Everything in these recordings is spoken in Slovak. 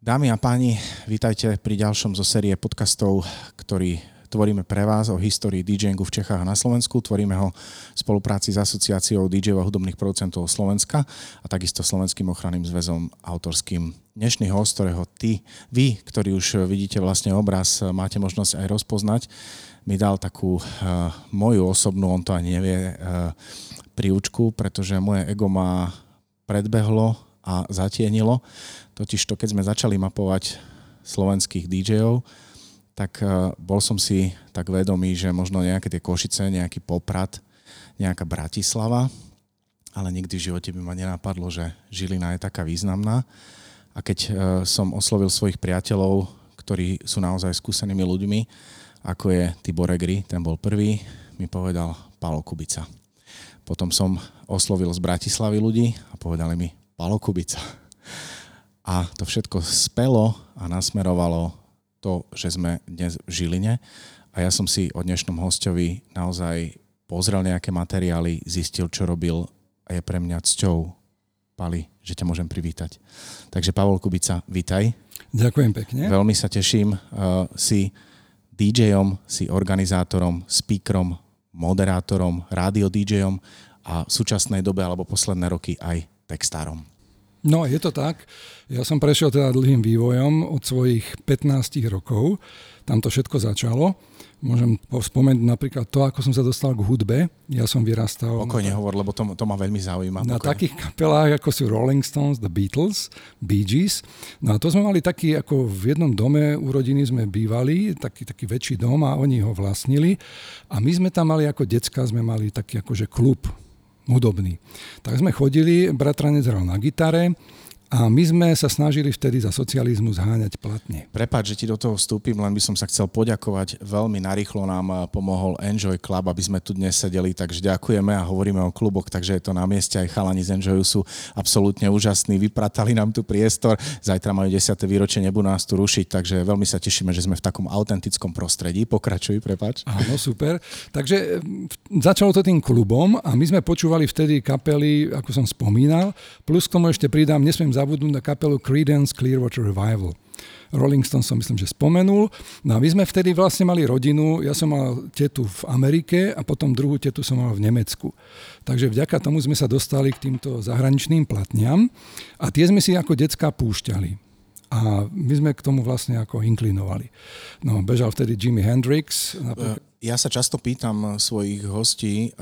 Dámy a páni, vítajte pri ďalšom zo série podcastov, ktorý tvoríme pre vás o histórii DJingu v Čechách a na Slovensku. Tvoríme ho v spolupráci s asociáciou DJov a hudobných producentov Slovenska a takisto Slovenským ochranným zväzom autorským. Dnešný host, ktorého ty, vy, ktorí už vidíte vlastne obraz, máte možnosť aj rozpoznať, mi dal takú uh, moju osobnú, on to ani nevie, uh, príučku, pretože moje ego má predbehlo a zatienilo. Totiž to, keď sme začali mapovať slovenských DJov, tak e, bol som si tak vedomý, že možno nejaké tie Košice, nejaký Poprad, nejaká Bratislava, ale nikdy v živote by ma nenapadlo, že Žilina je taká významná. A keď e, som oslovil svojich priateľov, ktorí sú naozaj skúsenými ľuďmi, ako je Tibor Egri, ten bol prvý, mi povedal Palo Kubica. Potom som oslovil z Bratislavy ľudí a povedali mi Palo Kubica. A to všetko spelo a nasmerovalo to, že sme dnes v Žiline. A ja som si o dnešnom hostovi naozaj pozrel nejaké materiály, zistil, čo robil a je pre mňa cťou, Pali, že ťa môžem privítať. Takže Pavol Kubica, vítaj. Ďakujem pekne. Veľmi sa teším. Uh, si DJom, si organizátorom, speakerom, moderátorom, rádio DJom a v súčasnej dobe alebo posledné roky aj textárom. No, je to tak. Ja som prešiel teda dlhým vývojom od svojich 15 rokov. Tam to všetko začalo. Môžem spomenúť napríklad to, ako som sa dostal k hudbe. Ja som vyrastal... Pokojne hovor, lebo to, to ma veľmi zaujíma. Na takých kapelách, ako sú Rolling Stones, The Beatles, Bee Gees. No a to sme mali taký, ako v jednom dome u rodiny sme bývali, taký, taký väčší dom a oni ho vlastnili. A my sme tam mali ako decka, sme mali taký akože klub hudobný. Tak sme chodili, bratranec hral na gitare, a my sme sa snažili vtedy za socializmu zháňať platne. Prepáč, že ti do toho vstúpim, len by som sa chcel poďakovať. Veľmi narýchlo nám eh, pomohol Enjoy Club, aby sme tu dnes sedeli, takže ďakujeme a hovoríme o kluboch, takže je to na mieste. Aj chalani z Enjoyu sú absolútne úžasní, vypratali nám tu priestor. Zajtra majú 10. výročie, nebudú nás tu rušiť, takže veľmi sa tešíme, že sme v takom autentickom prostredí. Pokračuj, prepáč. Áno, super. Takže začalo to tým klubom a my sme počúvali vtedy kapely, ako som spomínal, plus k tomu ešte pridám, nesmiem zabudnúť na kapelu Creedence Clearwater Revival. Rolling Stones som myslím, že spomenul. No a my sme vtedy vlastne mali rodinu, ja som mal tetu v Amerike a potom druhú tetu som mal v Nemecku. Takže vďaka tomu sme sa dostali k týmto zahraničným platňam a tie sme si ako decka púšťali. A my sme k tomu vlastne ako inklinovali. No, bežal vtedy Jimi Hendrix. Napríklad... Ja sa často pýtam svojich hostí,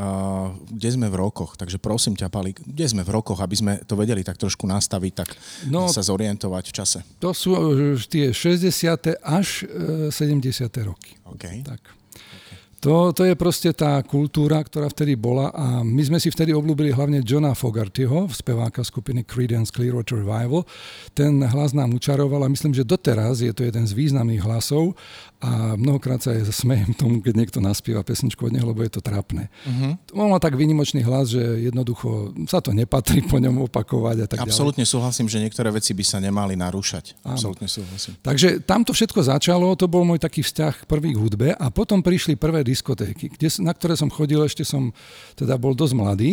kde sme v rokoch, takže prosím ťa, Pali, kde sme v rokoch, aby sme to vedeli tak trošku nastaviť, tak no, sa zorientovať v čase. To sú tie 60. až 70. E, roky. Okay. Tak. To, to je proste tá kultúra, ktorá vtedy bola a my sme si vtedy obľúbili hlavne Johna Fogartyho, speváka skupiny Creedence Clearwater Revival. Ten hlas nám učaroval a myslím, že doteraz je to jeden z významných hlasov a mnohokrát sa aj smejem tomu, keď niekto naspieva pesničku od neho, lebo je to trápne. Uh-huh. On má tak výnimočný hlas, že jednoducho sa to nepatrí po ňom opakovať a tak Absolutne ďalej. súhlasím, že niektoré veci by sa nemali narúšať. Áno. Absolutne súhlasím. Takže tamto všetko začalo, to bol môj taký vzťah prvý k hudbe a potom prišli prvé diskotéky, kde, na ktoré som chodil, ešte som teda bol dosť mladý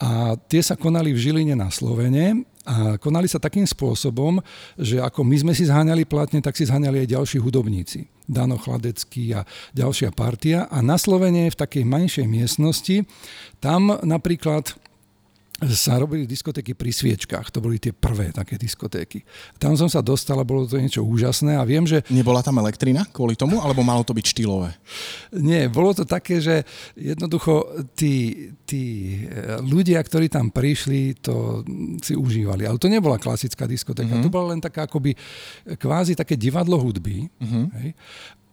a tie sa konali v Žiline na Slovene a konali sa takým spôsobom, že ako my sme si zháňali platne, tak si zháňali aj ďalší hudobníci. Dano Chladecký a ďalšia partia. A na Slovene v takej menšej miestnosti, tam napríklad sa robili diskotéky pri sviečkách. To boli tie prvé také diskotéky. Tam som sa dostal a bolo to niečo úžasné a viem, že... Nebola tam elektrina kvôli tomu, alebo malo to byť štýlové? Nie, bolo to také, že jednoducho tí, tí e, ľudia, ktorí tam prišli, to si užívali. Ale to nebola klasická diskotéka. Uh-huh. To bola len taká akoby kvázi také divadlo hudby. Uh-huh. Hej?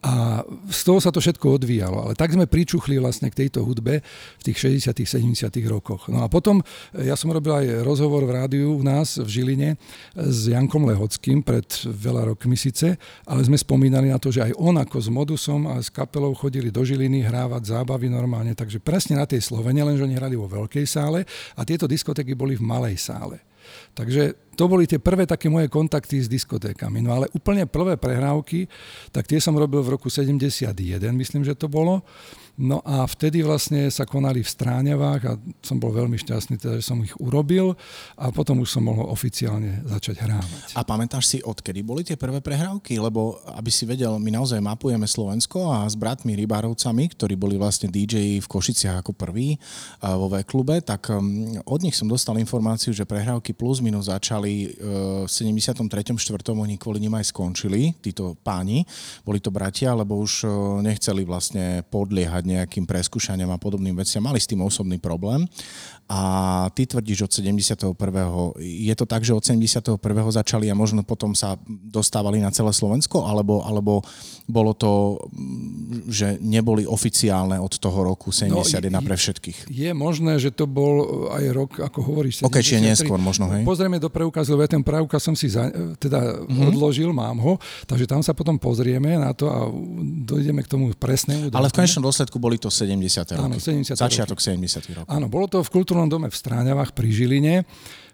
A z toho sa to všetko odvíjalo. Ale tak sme pričuchli vlastne k tejto hudbe v tých 60 70 rokoch. No a potom e, ja som robil aj rozhovor v rádiu u nás v Žiline s Jankom Lehockým pred veľa rokmi síce, ale sme spomínali na to, že aj on ako s Modusom a s kapelou chodili do Žiliny hrávať zábavy normálne, takže presne na tej Slovene, lenže oni hrali vo veľkej sále a tieto diskotéky boli v malej sále. Takže to boli tie prvé také moje kontakty s diskotékami. No ale úplne prvé prehrávky, tak tie som robil v roku 71, myslím, že to bolo. No a vtedy vlastne sa konali v Stráňavách a som bol veľmi šťastný, teda, že som ich urobil a potom už som mohol oficiálne začať hrávať. A pamätáš si, odkedy boli tie prvé prehrávky? Lebo, aby si vedel, my naozaj mapujeme Slovensko a s bratmi Rybárovcami, ktorí boli vlastne DJ v Košiciach ako prví vo V-klube, tak um, od nich som dostal informáciu, že prehrávky plus minus začali uh, v 73. 4. oni kvôli nim aj skončili, títo páni, boli to bratia, lebo už uh, nechceli vlastne podliehať nejakým preskúšaniam a podobným veciam, mali s tým osobný problém. A ty tvrdíš od 71. Je to tak, že od 71. začali a možno potom sa dostávali na celé Slovensko, alebo, alebo bolo to, že neboli oficiálne od toho roku 71 no, pre všetkých? Je možné, že to bol aj rok, ako hovoríš, 73. Ok, čiže neskôr možno, hej? Pozrieme do preukazu, lebo ten preukaz som si za, teda mm-hmm. odložil, mám ho, takže tam sa potom pozrieme na to a dojdeme k tomu presnému. Ale v konečnom dôsledku boli to 70. roky. Áno, 70. Začiatok roky. 70. rokov. Áno, bolo to v kultúrnom dome v Stráňavách pri Žiline.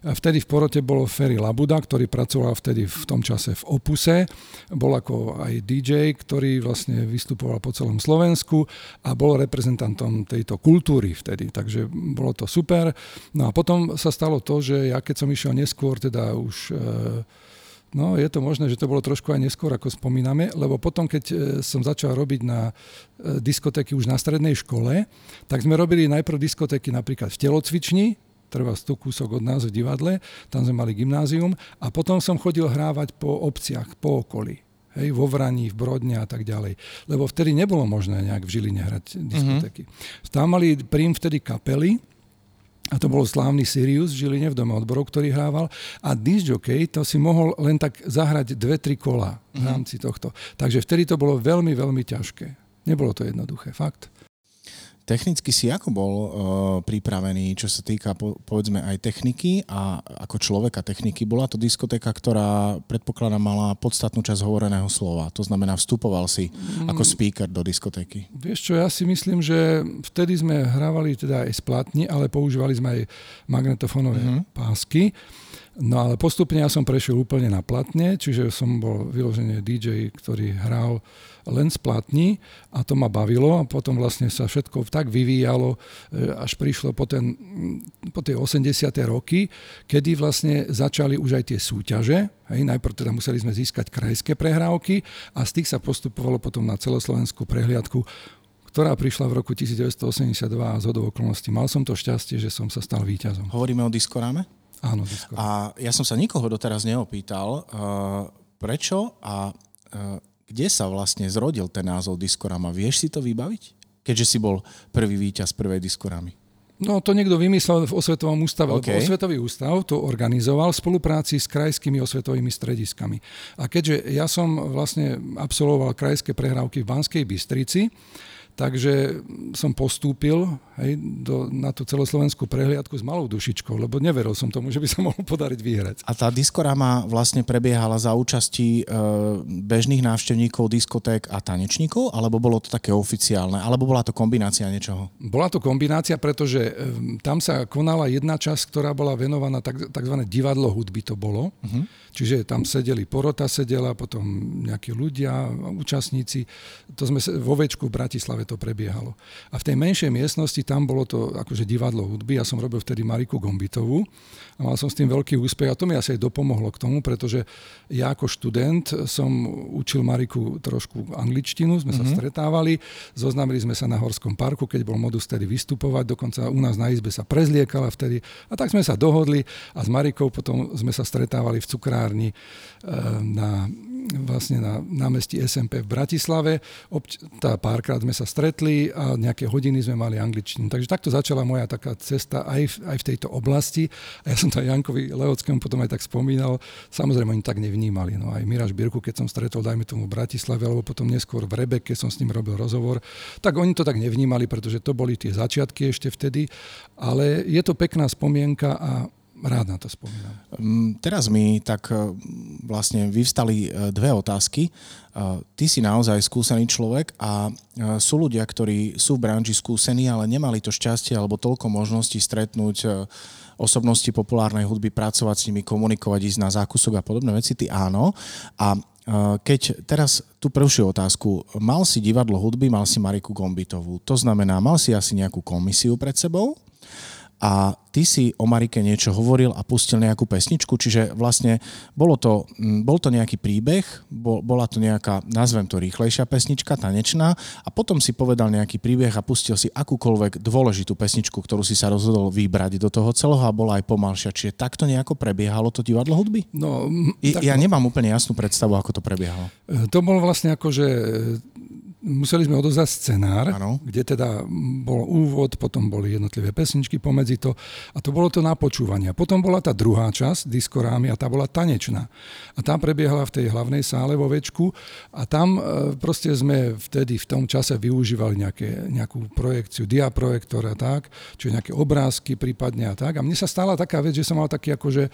Vtedy v porote bol Ferry Labuda, ktorý pracoval vtedy v tom čase v Opuse. Bol ako aj DJ, ktorý vlastne vystupoval po celom Slovensku a bol reprezentantom tejto kultúry vtedy. Takže bolo to super. No a potom sa stalo to, že ja keď som išiel neskôr, teda už e, No, je to možné, že to bolo trošku aj neskôr, ako spomíname, lebo potom, keď e, som začal robiť na e, diskotéky už na strednej škole, tak sme robili najprv diskotéky napríklad v telocvični, trvá 100 kúsok od nás v divadle, tam sme mali gymnázium a potom som chodil hrávať po obciach, po okolí. Hej, vo Vraní, v Brodne a tak ďalej. Lebo vtedy nebolo možné nejak v Žiline hrať diskotéky. Mm-hmm. Tam mali prím vtedy kapely, a to bol slávny Sirius v Žiline v dome odborov, ktorý hrával. A disc jockey to si mohol len tak zahrať dve, tri kola v mhm. rámci tohto. Takže vtedy to bolo veľmi, veľmi ťažké. Nebolo to jednoduché, fakt. Technicky si ako bol uh, pripravený, čo sa týka po, povedzme aj techniky a ako človeka techniky? Bola to diskotéka, ktorá predpokladám mala podstatnú časť hovoreného slova. To znamená, vstupoval si mm, ako speaker do diskotéky. Vieš čo, ja si myslím, že vtedy sme hrávali teda aj splatni, ale používali sme aj magnetofónové mm-hmm. pásky. No ale postupne ja som prešiel úplne na platne, čiže som bol vyložený DJ, ktorý hral len z platní a to ma bavilo a potom vlastne sa všetko tak vyvíjalo, e, až prišlo po, ten, po tie 80. roky, kedy vlastne začali už aj tie súťaže. Hej, najprv teda museli sme získať krajské prehrávky a z tých sa postupovalo potom na celoslovenskú prehliadku ktorá prišla v roku 1982 a z okolností mal som to šťastie, že som sa stal víťazom. Hovoríme o diskoráme? Áno, disko. A ja som sa nikoho doteraz neopýtal, uh, prečo a uh, kde sa vlastne zrodil ten názov Diskorama. Vieš si to vybaviť? Keďže si bol prvý víťaz prvej Diskoramy. No to niekto vymyslel v Osvetovom ústave, okay. lebo Osvetový ústav to organizoval v spolupráci s krajskými osvetovými strediskami. A keďže ja som vlastne absolvoval krajské prehrávky v Banskej Bystrici, Takže som postúpil hej, do, na tú celoslovenskú prehliadku s malou dušičkou, lebo neveril som tomu, že by sa mohol podariť vyhrať. A tá diskorama vlastne prebiehala za účasti e, bežných návštevníkov diskoték a tanečníkov, alebo bolo to také oficiálne, alebo bola to kombinácia niečoho? Bola to kombinácia, pretože e, tam sa konala jedna časť, ktorá bola venovaná tak, tzv. divadlo hudby to bolo. Uh-huh. Čiže tam sedeli, porota sedela, potom nejakí ľudia, účastníci. To sme vo Večku v Bratislave to prebiehalo. A v tej menšej miestnosti tam bolo to akože divadlo hudby. Ja som robil vtedy Mariku Gombitovú a mal som s tým veľký úspech a to mi asi aj dopomohlo k tomu, pretože ja ako študent som učil Mariku trošku angličtinu, sme sa mm-hmm. stretávali, zoznámili sme sa na Horskom parku, keď bol modus vtedy vystupovať, dokonca u nás na izbe sa prezliekala vtedy a tak sme sa dohodli a s Marikou potom sme sa stretávali v cukrárni eh, na vlastne na námestí SMP v Bratislave. Obč- tá párkrát sme sa stretli a nejaké hodiny sme mali angličtinu. Takže takto začala moja taká cesta aj v, aj v tejto oblasti. A ja som to aj Jankovi Leockému potom aj tak spomínal. Samozrejme, oni tak nevnímali. No aj Miraš Birku, keď som stretol, dajme tomu v Bratislave, alebo potom neskôr v Rebe, keď som s ním robil rozhovor, tak oni to tak nevnímali, pretože to boli tie začiatky ešte vtedy. Ale je to pekná spomienka a rád na to spomínam. Mm, teraz mi tak e, vlastne vyvstali e, dve otázky. E, ty si naozaj skúsený človek a sú ľudia, ktorí sú v branži skúsení, ale nemali to šťastie alebo toľko možností stretnúť osobnosti populárnej hudby, pracovať s nimi, komunikovať, ísť na zákusok a podobné veci. Ty áno. A keď teraz tú prvšiu otázku, mal si divadlo hudby, mal si Mariku Gombitovú, to znamená, mal si asi nejakú komisiu pred sebou, a ty si o Marike niečo hovoril a pustil nejakú pesničku, čiže vlastne bolo to, mm, bol to nejaký príbeh, bol, bola to nejaká, nazvem to rýchlejšia pesnička, tanečná a potom si povedal nejaký príbeh a pustil si akúkoľvek dôležitú pesničku, ktorú si sa rozhodol vybrať do toho celého a bola aj pomalšia. Čiže takto nejako prebiehalo to divadlo hudby? No, tak... Ja nemám úplne jasnú predstavu, ako to prebiehalo. E, to bol vlastne ako, že museli sme odozdať scenár, ano. kde teda bol úvod, potom boli jednotlivé pesničky pomedzi to a to bolo to na počúvanie. Potom bola tá druhá časť, diskorámy a tá bola tanečná. A tá prebiehala v tej hlavnej sále vo Večku a tam e, proste sme vtedy v tom čase využívali nejaké, nejakú projekciu, diaprojektor a tak, čiže nejaké obrázky prípadne a tak. A mne sa stala taká vec, že som mal taký akože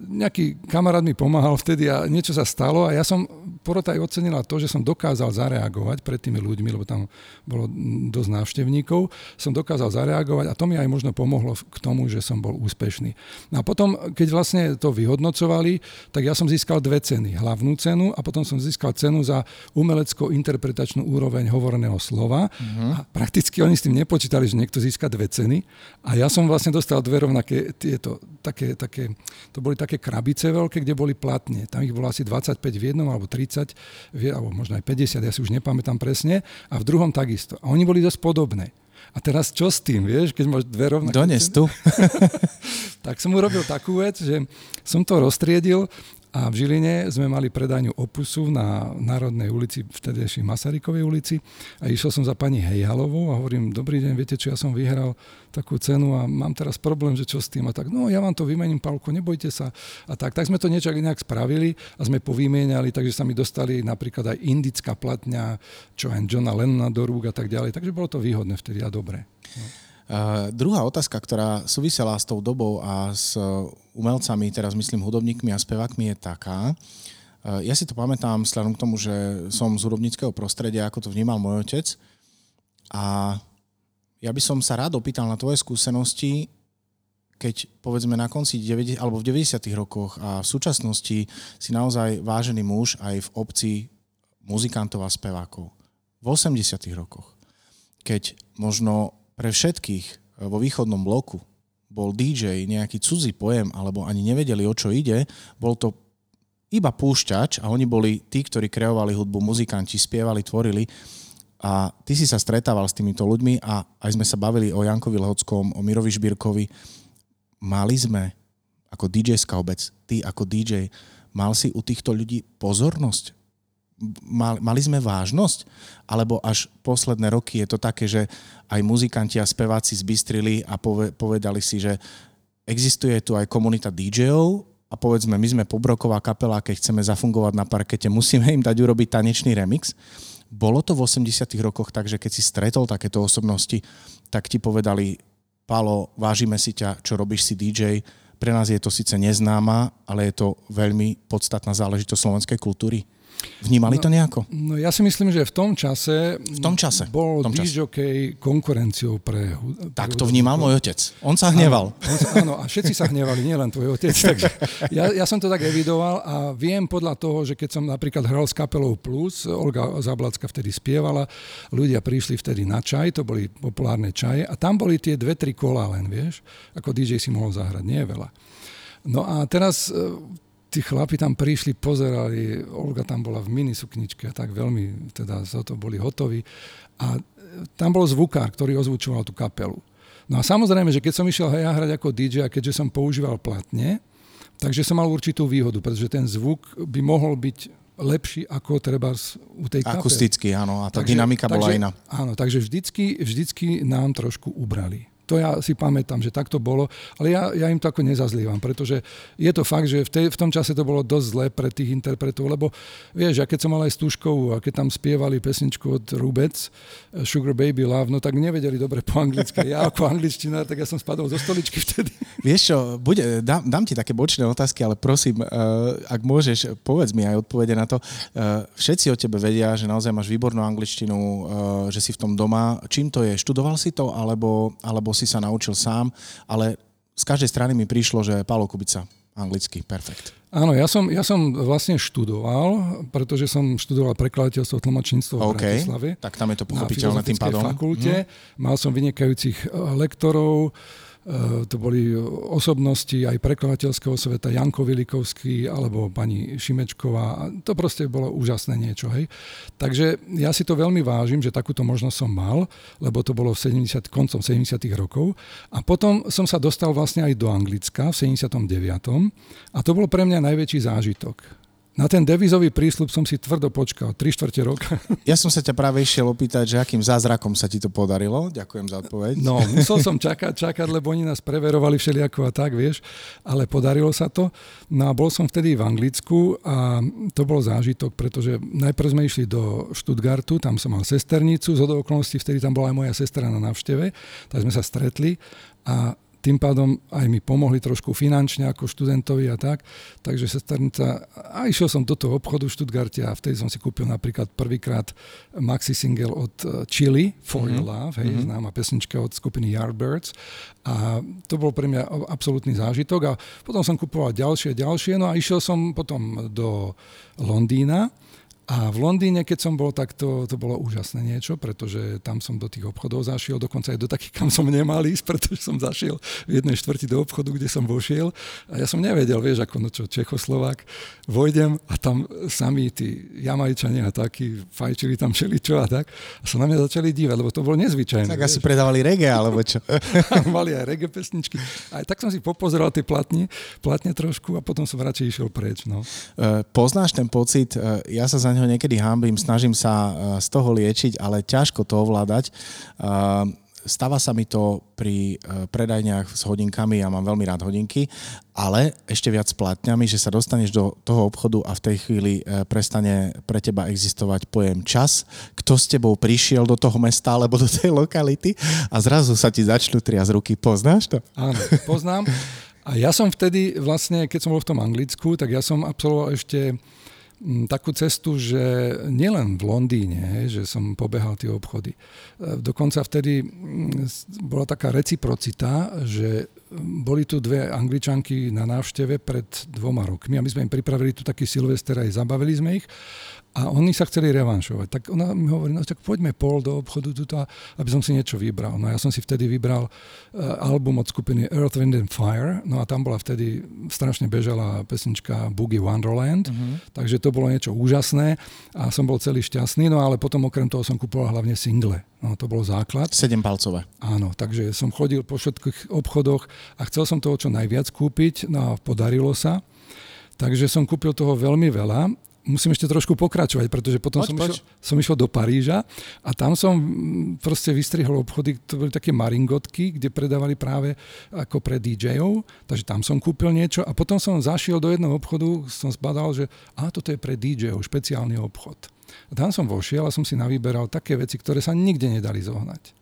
nejaký kamarát mi pomáhal vtedy a niečo sa stalo a ja som porota aj ocenila to, že som dokázal zareagovať pred tými ľuďmi, lebo tam bolo dosť návštevníkov, som dokázal zareagovať a to mi aj možno pomohlo k tomu, že som bol úspešný. No a potom, keď vlastne to vyhodnocovali, tak ja som získal dve ceny. Hlavnú cenu a potom som získal cenu za umelecko-interpretačnú úroveň hovoreného slova uh-huh. a prakticky oni s tým nepočítali, že niekto získa dve ceny a ja som vlastne dostal dve rovnaké tieto, také, také, to boli také krabice veľké, kde boli platne. Tam ich bolo asi 25 v jednom alebo 30, alebo možno aj 50, ja si už nepamätám presne presne a v druhom takisto. A oni boli dosť podobné. A teraz čo s tým, vieš, keď máš dve rovnaké... Dones tu. tak som urobil takú vec, že som to roztriedil a v Žiline sme mali predajňu Opusu na Národnej ulici, vtedejšej Masarykovej ulici a išiel som za pani Hejhalovou a hovorím, dobrý deň, viete čo, ja som vyhral takú cenu a mám teraz problém, že čo s tým a tak, no ja vám to vymením, Pálko, nebojte sa a tak. Tak sme to niečo nejak spravili a sme povymieniali, takže sa mi dostali napríklad aj indická platňa, čo aj Johna Lennona do rúk a tak ďalej, takže bolo to výhodné vtedy a dobre. No. Uh, druhá otázka, ktorá súvisela s tou dobou a s umelcami, teraz myslím hudobníkmi a spevákmi, je taká. Uh, ja si to pamätám vzhľadom k tomu, že som z hudobníckého prostredia, ako to vnímal môj otec. A ja by som sa rád opýtal na tvoje skúsenosti, keď povedzme na konci 90, alebo v 90. rokoch a v súčasnosti si naozaj vážený muž aj v obci muzikantov a spevákov. V 80. rokoch, keď možno pre všetkých e, vo východnom bloku bol DJ nejaký cudzí pojem, alebo ani nevedeli, o čo ide, bol to iba púšťač a oni boli tí, ktorí kreovali hudbu, muzikanti, spievali, tvorili a ty si sa stretával s týmito ľuďmi a aj sme sa bavili o Jankovi Lehockom, o Mirovi Žbírkovi. Mali sme ako DJ-ská obec, ty ako DJ, mal si u týchto ľudí pozornosť? Mali sme vážnosť? Alebo až posledné roky je to také, že aj muzikanti a speváci zbystrili a povedali si, že existuje tu aj komunita DJov a povedzme, my sme pobroková kapela, keď chceme zafungovať na parkete, musíme im dať urobiť tanečný remix. Bolo to v 80 rokoch tak, že keď si stretol takéto osobnosti, tak ti povedali, Palo, vážime si ťa, čo robíš si DJ, pre nás je to síce neznáma, ale je to veľmi podstatná záležitosť slovenskej kultúry. Vnímali no, to nejako? No ja si myslím, že v tom čase, v tom čase bol v tom čase. konkurenciou pre... Tak to vnímal môj otec. On sa hneval. Áno, on sa, áno a všetci sa hnevali, nielen tvoj otec. Takže ja, ja som to tak evidoval a viem podľa toho, že keď som napríklad hral s kapelou Plus, Olga Zablacka vtedy spievala, ľudia prišli vtedy na čaj, to boli populárne čaje a tam boli tie dve, tri kola len, vieš, ako DJ si mohol zahrať, nie je veľa. No a teraz tí chlapi tam prišli, pozerali, Olga tam bola v mini sukničke a tak veľmi teda za to boli hotoví. A e, tam bol zvukár, ktorý ozvučoval tú kapelu. No a samozrejme, že keď som išiel ja hrať ako DJ a keďže som používal platne, takže som mal určitú výhodu, pretože ten zvuk by mohol byť lepší ako treba u tej kapely. Akusticky, áno, a tá takže, dynamika bola takže, iná. Áno, takže vždycky, vždycky nám trošku ubrali. To ja si pamätám, že tak to bolo, ale ja, ja im to ako nezazlievam, pretože je to fakt, že v, tej, v tom čase to bolo dosť zlé pre tých interpretov, lebo vieš, ja keď som mal aj Stužkovú a keď tam spievali pesničku od Rubec, eh, Sugar Baby Love, no tak nevedeli dobre po anglicky. Ja ako angličtinár, tak ja som spadol zo stoličky vtedy. Vieš čo, bude, dám, dám ti také bočné otázky, ale prosím, uh, ak môžeš, povedz mi aj odpovede na to. Uh, všetci o tebe vedia, že naozaj máš výbornú angličtinu, uh, že si v tom doma. Čím to je? Študoval si to, alebo, alebo si sa naučil sám, ale z každej strany mi prišlo, že Pálo Kubica, Anglicky, perfekt. Áno, ja som, ja som vlastne študoval, pretože som študoval prekladateľstvo tlmočníctvo v okay. Bratislave. Tak tam je to pochopiteľné tým pádom. fakulte. Hmm. Mal som vynikajúcich eh, lektorov, to boli osobnosti aj prekladateľského sveta, Janko Vilikovský alebo pani Šimečková. To proste bolo úžasné niečo. Hej. Takže ja si to veľmi vážim, že takúto možnosť som mal, lebo to bolo v 70, koncom 70. rokov. A potom som sa dostal vlastne aj do Anglicka v 79. A to bol pre mňa najväčší zážitok na ten devizový prísľub som si tvrdo počkal, 3 štvrte roka. Ja som sa ťa práve išiel opýtať, že akým zázrakom sa ti to podarilo. Ďakujem za odpoveď. No, musel som čakať, čakať, lebo oni nás preverovali všelijako a tak, vieš, ale podarilo sa to. No a bol som vtedy v Anglicku a to bol zážitok, pretože najprv sme išli do Stuttgartu, tam som mal sesternicu, z okolností vtedy tam bola aj moja sestra na návšteve, tak sme sa stretli a tým pádom aj mi pomohli trošku finančne ako študentovi a tak. Takže sesternica, a išiel som do toho obchodu v Stuttgarte a vtedy som si kúpil napríklad prvýkrát maxi single od eh, Chili, For mm-hmm. Your mhm. Love, hej, mm-hmm. známa pesnička od skupiny Yardbirds. A to bol pre mňa absolútny zážitok a potom som kupoval ďalšie, ďalšie, no a išiel som potom do Londýna a v Londýne, keď som bol, tak to, to bolo úžasné niečo, pretože tam som do tých obchodov zašiel, dokonca aj do takých, kam som nemal ísť, pretože som zašiel v jednej štvrti do obchodu, kde som vošiel. A ja som nevedel, vieš, ako no čo, Čechoslovák, vojdem a tam sami tí Jamajčania a takí fajčili tam všeličo a tak. A sa na mňa začali dívať, lebo to bolo nezvyčajné. Tak vieš. asi predávali reggae, alebo čo? Mali aj reggae pesničky. A tak som si popozeral tie platne, platne trošku a potom som radšej išiel preč. No. Uh, poznáš ten pocit, uh, ja sa za ho niekedy hambím, snažím sa eh, z toho liečiť, ale ťažko to ovládať. Eh, stáva sa mi to pri eh, predajniach s hodinkami, ja mám veľmi rád hodinky, ale ešte viac s platňami, že sa dostaneš do toho obchodu a v tej chvíli prestane pre teba existovať pojem čas, kto s tebou prišiel do toho mesta alebo do tej lokality a zrazu sa ti začnú triasť ruky. Poznáš to? Áno, poznám. A ja som vtedy vlastne, keď som bol v tom Anglicku, tak ja som absolvoval ešte takú cestu, že nielen v Londýne, že som pobehal tie obchody. E, dokonca vtedy bola taká reciprocita, že boli tu dve angličanky na návšteve pred dvoma rokmi a my sme im pripravili tu taký Silvester aj zabavili sme ich a oni sa chceli revanšovať. Tak ona mi hovorí, no tak poďme pol do obchodu tuto, aby som si niečo vybral. No ja som si vtedy vybral uh, album od skupiny Earth, Wind and Fire, no a tam bola vtedy strašne bežala pesnička Boogie Wonderland, uh-huh. takže to bolo niečo úžasné a som bol celý šťastný, no ale potom okrem toho som kupoval hlavne single. No to bol základ. palcové. Áno, takže som chodil po všetkých obchodoch a chcel som toho čo najviac kúpiť, no a podarilo sa. Takže som kúpil toho veľmi veľa musím ešte trošku pokračovať, pretože potom poď, som, poď. Išiel, som išiel do Paríža a tam som mm, proste vystrihol obchody, to boli také maringotky, kde predávali práve ako pre DJ-ov, takže tam som kúpil niečo a potom som zašiel do jedného obchodu, som zbadal, že a toto je pre DJ-ov, špeciálny obchod. A tam som vošiel a som si navyberal také veci, ktoré sa nikde nedali zohnať.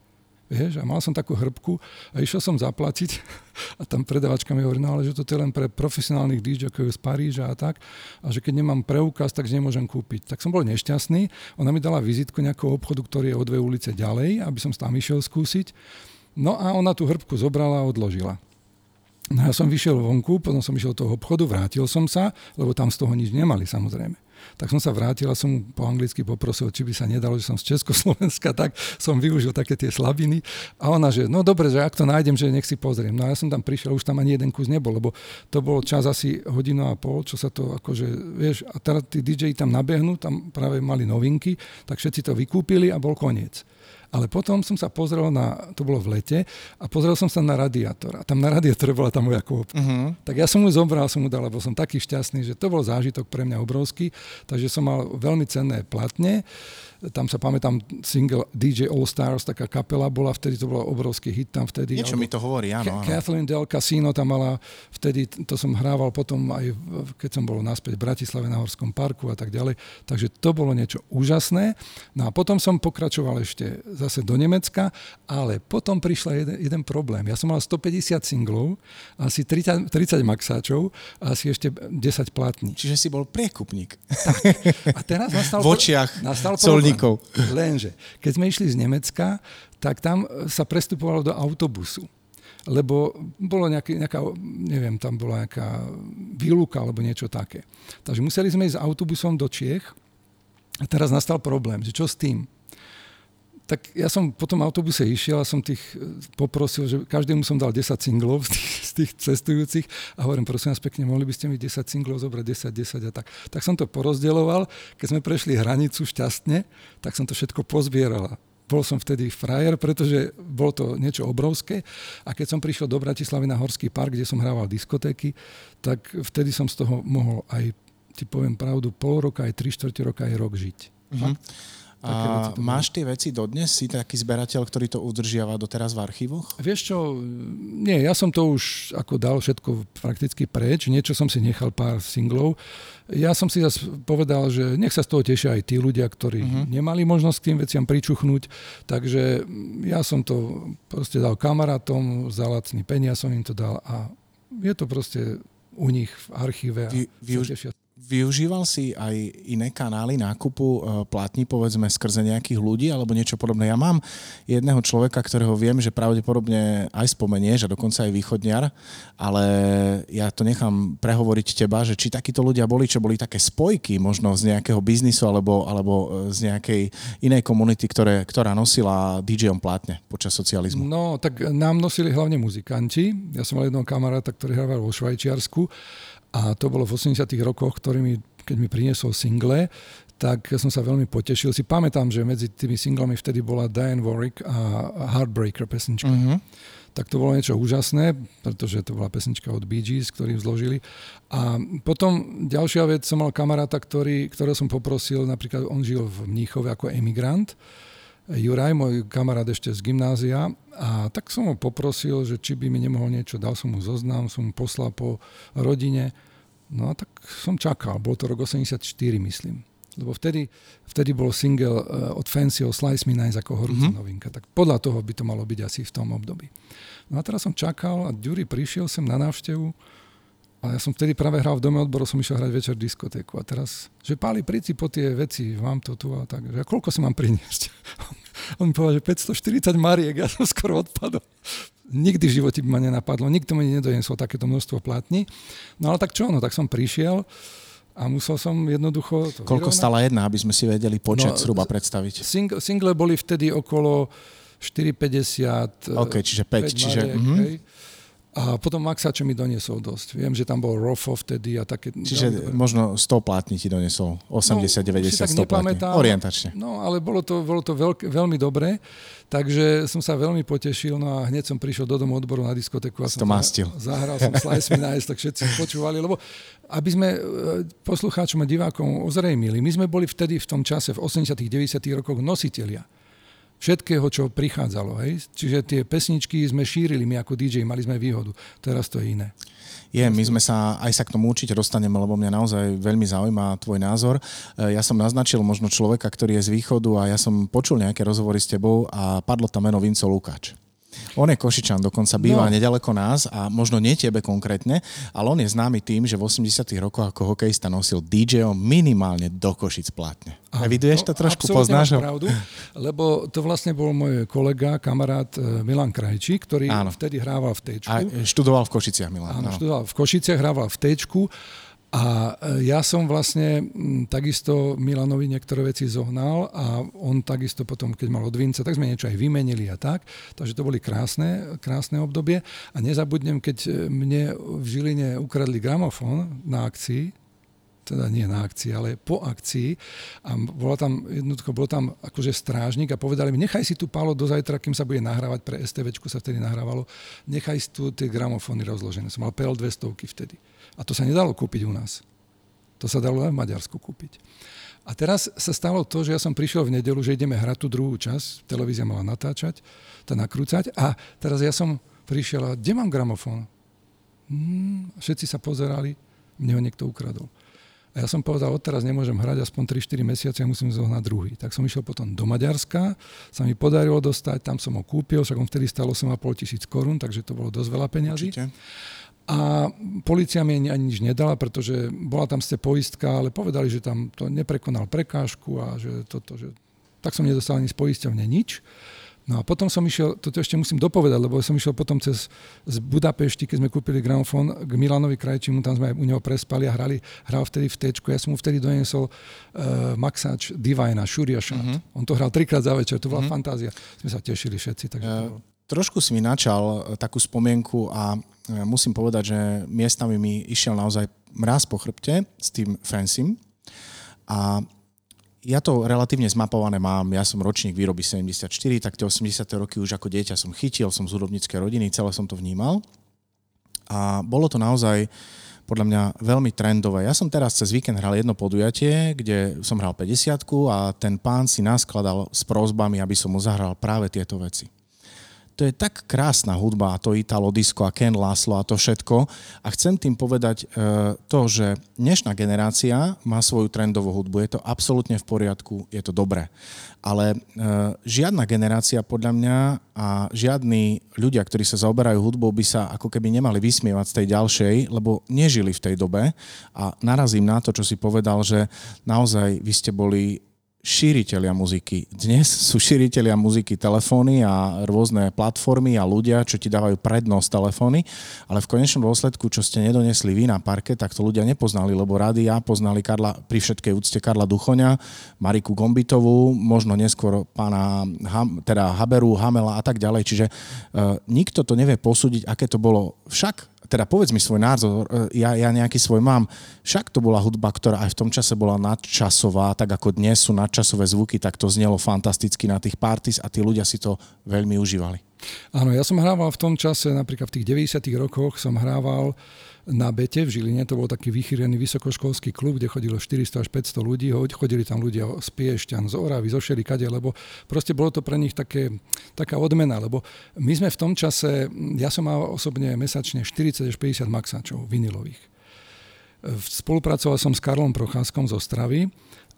Vieš, a mal som takú hrbku a išiel som zaplatiť a tam predavačka mi hovorí, no ale že to je len pre profesionálnych DJov z Paríža a tak a že keď nemám preukaz, tak nemôžem kúpiť. Tak som bol nešťastný, ona mi dala vizitku nejakého obchodu, ktorý je o dve ulice ďalej, aby som tam išiel skúsiť. No a ona tú hrbku zobrala a odložila. No ja som vyšiel vonku, potom som išiel do toho obchodu, vrátil som sa, lebo tam z toho nič nemali samozrejme. Tak som sa vrátil a som po anglicky poprosil, či by sa nedalo, že som z Československa, tak som využil také tie slabiny. A ona, že no dobre, že ak to nájdem, že nech si pozriem. No a ja som tam prišiel, už tam ani jeden kus nebol, lebo to bol čas asi hodinu a pol, čo sa to akože, vieš, a teraz tí DJ tam nabehnú, tam práve mali novinky, tak všetci to vykúpili a bol koniec. Ale potom som sa pozrel na, to bolo v lete, a pozrel som sa na radiátor. A tam na radiátore bola tá moja kôpka. Uh-huh. Tak ja som mu zobral, som mu dal, lebo som taký šťastný, že to bol zážitok pre mňa obrovský. Takže som mal veľmi cenné platne. Tam sa pamätám single DJ All Stars, taká kapela bola, vtedy to bol obrovský hit tam vtedy. Niečo mi to hovorí, áno, áno. Kathleen Del Casino tam mala, vtedy to som hrával potom aj, keď som bol naspäť v Bratislave na Horskom parku a tak ďalej. Takže to bolo niečo úžasné. No a potom som pokračoval ešte zase do Nemecka, ale potom prišla jeden, jeden problém. Ja som mal 150 singlov, asi 30, 30 maxáčov a asi ešte 10 platní. Čiže si bol priekupník. Tak. A teraz nastal, v očiach nastal problém podnikov. Lenže, keď sme išli z Nemecka, tak tam sa prestupovalo do autobusu. lebo bolo nejaký, nejaká, neviem, tam bola nejaká výluka alebo niečo také. Takže museli sme ísť autobusom do Čiech a teraz nastal problém, že čo s tým? Tak ja som po tom autobuse išiel a som tých poprosil, že každému som dal 10 singlov z tých, z tých cestujúcich a hovorím, prosím vás pekne, mohli by ste mi 10 singlov zobrať, 10, 10 a tak. Tak som to porozdeľoval, keď sme prešli hranicu šťastne, tak som to všetko pozbieral. Bol som vtedy frajer, pretože bolo to niečo obrovské a keď som prišiel do Bratislavy na Horský park, kde som hrával diskotéky, tak vtedy som z toho mohol aj, ti poviem pravdu, pol roka, aj tri štvrte roka, aj rok žiť. Mm-hmm. Fakt. A máš tie veci dodnes? Si taký zberateľ, ktorý to udržiava doteraz v archívoch? Vieš čo, nie, ja som to už ako dal všetko prakticky preč. Niečo som si nechal pár singlov. Ja som si zase povedal, že nech sa z toho tešia aj tí ľudia, ktorí uh-huh. nemali možnosť k tým veciam pričuchnúť. Takže ja som to proste dal kamarátom, za lacný peniaz som im to dal a je to proste u nich v archíve. A vy, vy, už, Využíval si aj iné kanály nákupu e, platní, povedzme, skrze nejakých ľudí alebo niečo podobné? Ja mám jedného človeka, ktorého viem, že pravdepodobne aj spomenieš a dokonca aj východniar, ale ja to nechám prehovoriť teba, že či takíto ľudia boli, čo boli také spojky možno z nejakého biznisu alebo, alebo e, z nejakej inej komunity, ktoré, ktorá nosila DJom platne počas socializmu. No, tak nám nosili hlavne muzikanti. Ja som mal jedného kamaráta, ktorý hrával vo Švajčiarsku a to bolo v 80 rokoch, ktorý mi, keď mi priniesol single, tak som sa veľmi potešil. Si pamätám, že medzi tými singlami vtedy bola Diane Warwick a Heartbreaker pesnička. Uh-huh. Tak to bolo niečo úžasné, pretože to bola pesnička od Bee Gees, ktorý zložili. A potom ďalšia vec, som mal kamaráta, ktorý, ktorého som poprosil, napríklad on žil v Mníchove ako emigrant, Juraj, môj kamarát ešte z gymnázia a tak som ho poprosil, že či by mi nemohol niečo, dal som mu zoznam, som mu poslal po rodine. No a tak som čakal, bol to rok 84, myslím. Lebo vtedy, vtedy bol single eh, od Fancy o Slice Me Nice ako horúca mm-hmm. novinka. Tak podľa toho by to malo byť asi v tom období. No a teraz som čakal a Ďuri prišiel sem na návštevu a ja som vtedy práve hral v dome odboru, som išiel hrať večer diskotéku. A teraz, že páli, príci po tie veci, mám to tu a tak. Že, a koľko si mám priniesť? On mi povedal, že 540 mariek, ja som skoro odpadol. Nikdy v živote by ma nenapadlo, nikto mi nedoniesol takéto množstvo platní. No ale tak čo, no tak som prišiel a musel som jednoducho... To Koľko vyrovnať. stala jedna, aby sme si vedeli počet no, zhruba predstaviť? Sing, single boli vtedy okolo 4,50. OK, čiže 5. 5 čiže, mariek, mm-hmm. hej. A potom Maxače mi doniesol dosť. Viem, že tam bol Rofo vtedy a také... Čiže možno 100 plátni ti doniesol, 80, no, 90, 100 plátni. Orientačne. No, ale bolo to, bolo to veľk, veľmi dobré, takže som sa veľmi potešil, no a hneď som prišiel do domu odboru na diskotéku a som to mastil. zahral som Slice Me Nice, tak všetci počúvali, lebo aby sme e, poslucháčom a divákom ozrejmili, my sme boli vtedy v tom čase, v 80 90 rokoch nositeľia všetkého, čo prichádzalo. Hej? Čiže tie pesničky sme šírili my ako DJ, mali sme výhodu. Teraz to je iné. Je, my sme sa aj sa k tomu určite dostaneme, lebo mňa naozaj veľmi zaujíma tvoj názor. E, ja som naznačil možno človeka, ktorý je z východu a ja som počul nejaké rozhovory s tebou a padlo tam meno Vinco Lukáč. On je Košičan, dokonca býva no. nedaleko nás a možno nie tebe konkrétne, ale on je známy tým, že v 80 rokoch ako hokejista nosil dj minimálne do Košic platne. A viduješ to trošku, poznáš ho? pravdu, lebo to vlastne bol môj kolega, kamarát e, Milan Krajčí, ktorý Áno. vtedy hrával v Tečku. A študoval v Košiciach Milan. Áno, Áno. študoval v Košiciach, hrával v Tečku a e, ja som vlastne takisto Milanovi niektoré veci zohnal a on takisto potom, keď mal od Vinca, tak sme niečo aj vymenili a tak. Takže to boli krásne, krásne obdobie. A nezabudnem, keď e, mne v Žiline ukradli gramofón na akcii, teda nie na akcii, ale po akcii a bola tam, jednoducho, bol tam akože strážnik a povedali mi, nechaj si tu Pálo do zajtra, kým sa bude nahrávať, pre STVčku sa vtedy nahrávalo, nechaj si tu tie gramofóny rozložené. Som mal PL 200 vtedy. A to sa nedalo kúpiť u nás. To sa dalo aj v Maďarsku kúpiť. A teraz sa stalo to, že ja som prišiel v nedelu, že ideme hrať tú druhú časť, televízia mala natáčať, to nakrúcať a teraz ja som prišiel a kde mám gramofón? Hmm, všetci sa pozerali, mne ho niekto ukradol. A ja som povedal, odteraz nemôžem hrať aspoň 3-4 mesiace, ja musím zohnať druhý. Tak som išiel potom do Maďarska, sa mi podarilo dostať, tam som ho kúpil, však on vtedy stalo 8,5 tisíc korún, takže to bolo dosť veľa peňazí. Určite. A policia mi ani nič nedala, pretože bola tam ste poistka, ale povedali, že tam to neprekonal prekážku a že toto, že... Tak som nedostal ani z poisťovne nič. No a potom som išiel, toto ešte musím dopovedať, lebo som išiel potom cez z Budapešti, keď sme kúpili gramofón k Milanovi Krajčímu, tam sme aj u neho prespali a hrali, hral vtedy v tečku. Ja som mu vtedy doniesol uh, Maxač Divina, Shuria Shot. Uh-huh. On to hral trikrát za večer, to bola uh-huh. fantázia. Sme sa tešili všetci. Takže uh, trošku si mi načal takú spomienku a musím povedať, že miestami mi išiel naozaj mraz po chrbte s tým Francim. A ja to relatívne zmapované mám, ja som ročník výroby 74, tak tie 80. roky už ako dieťa som chytil, som z hudobníckej rodiny, celé som to vnímal. A bolo to naozaj podľa mňa veľmi trendové. Ja som teraz cez víkend hral jedno podujatie, kde som hral 50 a ten pán si naskladal s prozbami, aby som mu zahral práve tieto veci to je tak krásna hudba, to Italo Disco a Ken Laslo a to všetko. A chcem tým povedať e, to, že dnešná generácia má svoju trendovú hudbu. Je to absolútne v poriadku, je to dobré. Ale e, žiadna generácia podľa mňa a žiadni ľudia, ktorí sa zaoberajú hudbou, by sa ako keby nemali vysmievať z tej ďalšej, lebo nežili v tej dobe. A narazím na to, čo si povedal, že naozaj vy ste boli šíriteľia muziky. Dnes sú šíriteľia muziky telefóny a rôzne platformy a ľudia, čo ti dávajú prednosť telefóny, ale v konečnom dôsledku, čo ste nedonesli vy na parke, tak to ľudia nepoznali, lebo rady ja poznali Karla, pri všetkej úcte Karla Duchoňa, Mariku Gombitovú, možno neskôr pána Ham, teda Haberu, Hamela a tak ďalej. Čiže uh, nikto to nevie posúdiť, aké to bolo. Však teda povedz mi svoj názor, e, ja, ja nejaký svoj mám. Však to bola hudba, ktorá aj v tom čase bola nadčasová, tak ako dnes sú nadčasové zvuky, tak to znelo fantasticky na tých parties a tí ľudia si to veľmi užívali. Áno, ja som hrával v tom čase, napríklad v tých 90 rokoch som hrával na Bete v Žiline, to bol taký vychýrený vysokoškolský klub, kde chodilo 400 až 500 ľudí, chodili tam ľudia z Piešťan, z Oravy, zo Šerikade, lebo proste bolo to pre nich také, taká odmena, lebo my sme v tom čase, ja som mal osobne mesačne 40 až 50 maxačov vinilových. Spolupracoval som s Karlom Procházkom z Ostravy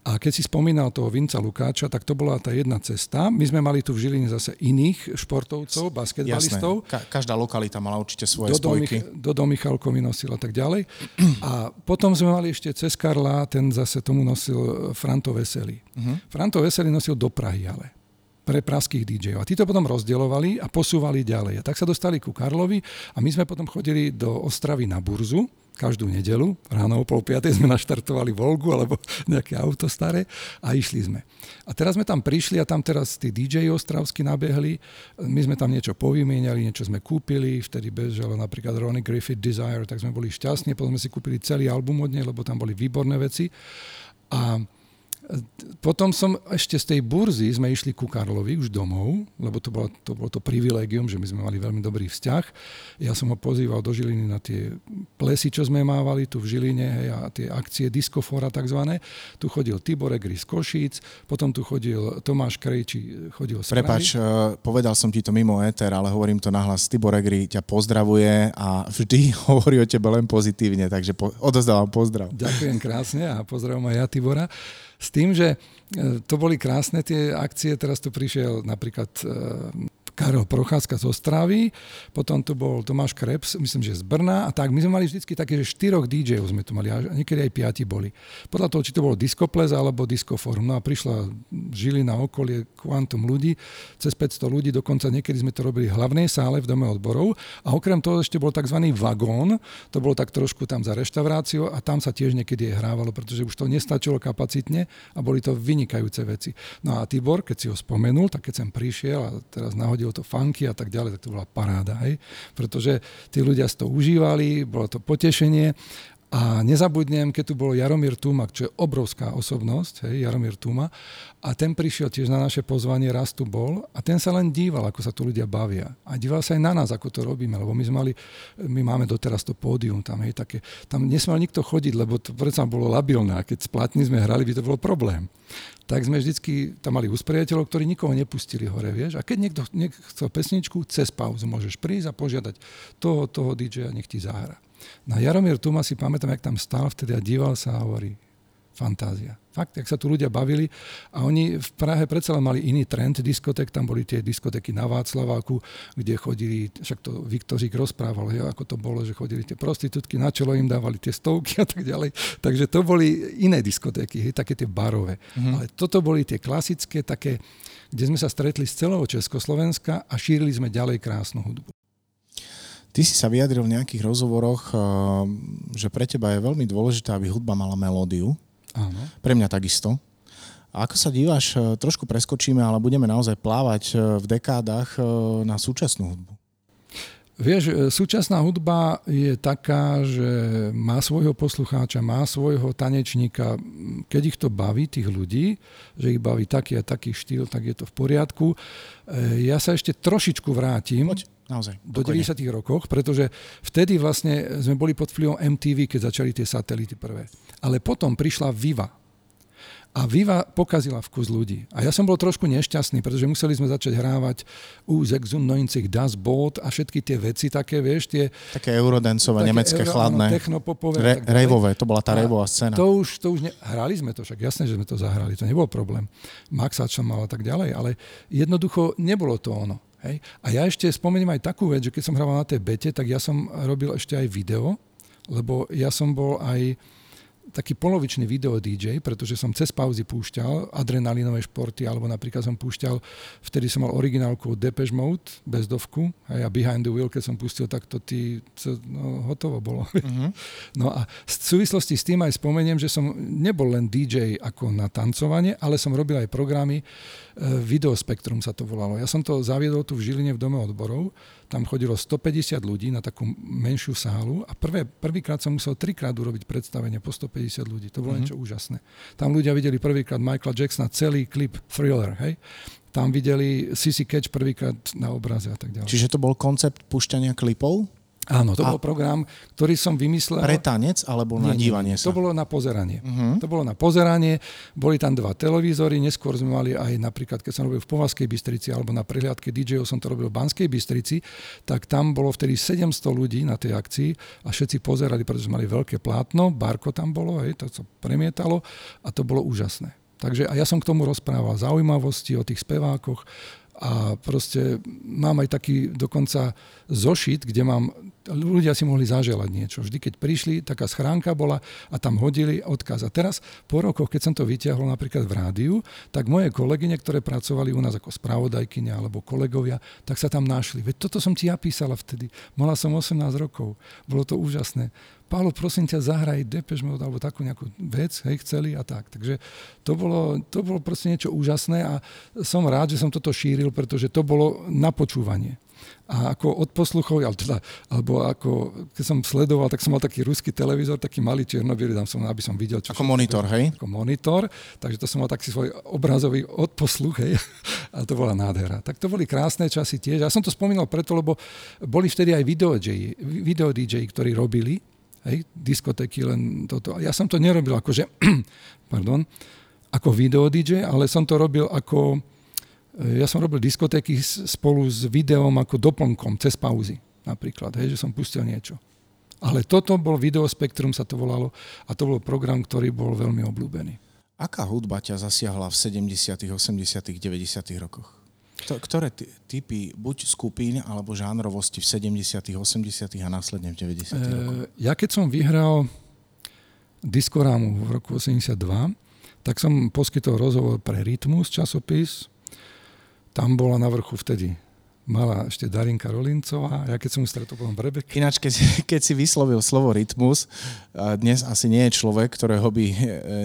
a keď si spomínal toho Vinca Lukáča, tak to bola tá jedna cesta. My sme mali tu v Žiline zase iných športovcov, basketbalistov. Ka- každá lokalita mala určite svoje Dodo spojky. Mich- Dodo Michalkovi nosil a tak ďalej. A potom sme mali ešte cez Karla, ten zase tomu nosil Franto Veselý. Uh-huh. Franto Veselý nosil do Prahy ale pre praských DJov. A títo potom rozdielovali a posúvali ďalej. A tak sa dostali ku Karlovi a my sme potom chodili do Ostravy na burzu každú nedelu. Ráno o pol piatej sme naštartovali Volgu alebo nejaké auto staré a išli sme. A teraz sme tam prišli a tam teraz tí DJ ostravsky nabehli. My sme tam niečo povymieniali, niečo sme kúpili. Vtedy bežalo napríklad Ronnie Griffith Desire, tak sme boli šťastní. Potom sme si kúpili celý album od nej, lebo tam boli výborné veci. A potom som ešte z tej burzy sme išli ku Karlovi už domov, lebo to bolo to, bolo to privilégium, že my sme mali veľmi dobrý vzťah. Ja som ho pozýval do Žiliny na tie plesy, čo sme mávali tu v Žiline hej, a tie akcie Discofora tzv. Tu chodil Tibor Egri z Košíc, potom tu chodil Tomáš Krejči, chodil z Prepač. Eh, povedal som ti to mimo éter, ale hovorím to nahlas. Tibor Egri ťa pozdravuje a vždy hovorí o tebe len pozitívne, takže po, odozdávam pozdrav. Ďakujem krásne a pozdravujem aj ja Tibora. S tým, že e, to boli krásne tie akcie, teraz tu prišiel napríklad Karol Procházka z Ostravy, potom tu bol Tomáš Krebs, myslím, že z Brna a tak. My sme mali vždycky také, že štyroch DJov sme tu mali a niekedy aj piati boli. Podľa toho, či to bolo Discoples alebo Discoforum. No a prišla žili na okolie kvantum ľudí, cez 500 ľudí, dokonca niekedy sme to robili v hlavnej sále v Dome odborov a okrem toho ešte bol tzv. vagón, to bolo tak trošku tam za reštauráciou a tam sa tiež niekedy hrávalo, pretože už to nestačilo kapacitne a boli to vynikajúce veci. No a Tibor, keď si ho spomenul, tak keď som prišiel a teraz nahodil bolo to funky a tak ďalej, tak to bola paráda, hej? pretože tí ľudia si to užívali, bolo to potešenie a nezabudnem, keď tu bol Jaromír Tumak, čo je obrovská osobnosť, hej, Jaromír Tuma, a ten prišiel tiež na naše pozvanie, raz tu bol a ten sa len díval, ako sa tu ľudia bavia. A díval sa aj na nás, ako to robíme, lebo my sme mali, my máme doteraz to pódium tam, hej, také, tam nesmal nikto chodiť, lebo to predsa bolo labilné a keď splatní sme hrali, by to bolo problém. Tak sme vždycky tam mali uspriateľov, ktorí nikoho nepustili hore, vieš. A keď niekto, niekto chcel pesničku, cez pauzu môžeš prísť a požiadať toho, toho DJ-a, nech ti zahra. Na Jaromír Tuma si pamätám, jak tam stál vtedy a díval sa a hovorí, fantázia. Fakt, jak sa tu ľudia bavili a oni v Prahe predsa len mali iný trend diskotek, tam boli tie diskoteky na Václaváku, kde chodili, však to Viktorík rozprával, jo, ako to bolo, že chodili tie prostitútky, na čelo im dávali tie stovky a tak ďalej. Takže to boli iné diskotéky, hej, také tie barové. Mm-hmm. Ale toto boli tie klasické, také, kde sme sa stretli z celého Československa a šírili sme ďalej krásnu hudbu. Ty si sa vyjadril v nejakých rozhovoroch, eh, že pre teba je veľmi dôležité, aby hudba mala melódiu. Áno. Pre mňa takisto. A ako sa díváš, e, trošku preskočíme, ale budeme naozaj plávať e, v dekádach na súčasnú hudbu. Vieš, súčasná hudba je taká, že má svojho poslucháča, má svojho tanečníka. Keď ich to baví, tých ľudí, že ich baví taký a taký štýl, tak je to v poriadku. Ja sa ešte trošičku vrátim Poď, naozaj, do 90. rokoch, pretože vtedy vlastne sme boli pod vplyvom MTV, keď začali tie satelity prvé. Ale potom prišla Viva. A Viva pokazila vkus ľudí. A ja som bol trošku nešťastný, pretože museli sme začať hrávať u Zexunnoincich Das Boot a všetky tie veci také, vieš, tie... Také eurodancové, také nemecké, euro, chladné. Technopopové. Re, rejvové, to bola tá rejvová scéna. To už, to už ne, hrali sme to, však jasné, že sme to zahrali, to nebol problém. Maxa čo mal a tak ďalej, ale jednoducho nebolo to ono. Hej? A ja ešte spomeniem aj takú vec, že keď som hral na tej bete, tak ja som robil ešte aj video, lebo ja som bol aj taký polovičný video DJ, pretože som cez pauzy púšťal adrenalinové športy, alebo napríklad som púšťal, vtedy som mal originálku Depeche Mode, bezdovku, a ja Behind the Wheel, keď som pustil, tak to ty, no, hotovo bolo. Uh-huh. No a v súvislosti s tým aj spomeniem, že som nebol len DJ ako na tancovanie, ale som robil aj programy, Videospektrum sa to volalo. Ja som to zaviedol tu v Žiline v Dome odborov. Tam chodilo 150 ľudí na takú menšiu sálu a prvé, prvýkrát som musel trikrát urobiť predstavenie po 150 ľudí. To bolo mm-hmm. niečo úžasné. Tam ľudia videli prvýkrát Michaela Jacksona, celý klip Thriller, hej? Tam videli Sissy Catch prvýkrát na obraze a tak ďalej. Čiže to bol koncept pušťania klipov? Áno, to a bol program, ktorý som vymyslel. Pre tanec alebo na nie, dívanie sa? To bolo na pozeranie. Uh-huh. To bolo na pozeranie, boli tam dva televízory, neskôr sme mali aj napríklad, keď som robil v Povazkej Bystrici alebo na prehliadke DJ som to robil v Banskej Bystrici, tak tam bolo vtedy 700 ľudí na tej akcii a všetci pozerali, pretože mali veľké plátno, barko tam bolo, hej, to sa premietalo a to bolo úžasné. Takže a ja som k tomu rozprával zaujímavosti o tých spevákoch, a proste mám aj taký dokonca zošit, kde mám, ľudia si mohli zaželať niečo. Vždy, keď prišli, taká schránka bola a tam hodili odkaz. A teraz, po rokoch, keď som to vyťahol napríklad v rádiu, tak moje kolegyne, ktoré pracovali u nás ako spravodajkyne alebo kolegovia, tak sa tam našli. Veď toto som ti ja písala vtedy. Mala som 18 rokov. Bolo to úžasné. Pálo, prosím ťa, zahraj Depeche Mode alebo takú nejakú vec, hej, chceli a tak. Takže to bolo, to bolo proste niečo úžasné a som rád, že som toto šíril, pretože to bolo na počúvanie. A ako od posluchov, ale teda, alebo ako, keď som sledoval, tak som mal taký ruský televízor, taký malý čierno tam som, aby som videl. Čo ako monitor, hej? Ako monitor, takže to som mal taký svoj obrazový odposluch, hej? A to bola nádhera. Tak to boli krásne časy tiež. Ja som to spomínal preto, lebo boli vtedy aj video DJ, video DJ ktorí robili hej, diskotéky, len toto. Ja som to nerobil akože, pardon, ako video DJ, ale som to robil ako, ja som robil diskotéky spolu s videom ako doplnkom, cez pauzy napríklad, hej, že som pustil niečo. Ale toto bol Videospektrum sa to volalo a to bol program, ktorý bol veľmi obľúbený. Aká hudba ťa zasiahla v 70., 80., 90. rokoch? Ktoré typy buď skupín alebo žánrovosti v 70., 80. a následne v 90. E, rokoch? Ja keď som vyhral Diskorámu v roku 82, tak som poskytol rozhovor pre Rytmus časopis. Tam bola na vrchu vtedy mala ešte Darinka Rolincová, ja keď som ju stretol potom v Rebeke. Ináč, keď, keď si vyslovil slovo rytmus, dnes asi nie je človek, ktorého by e,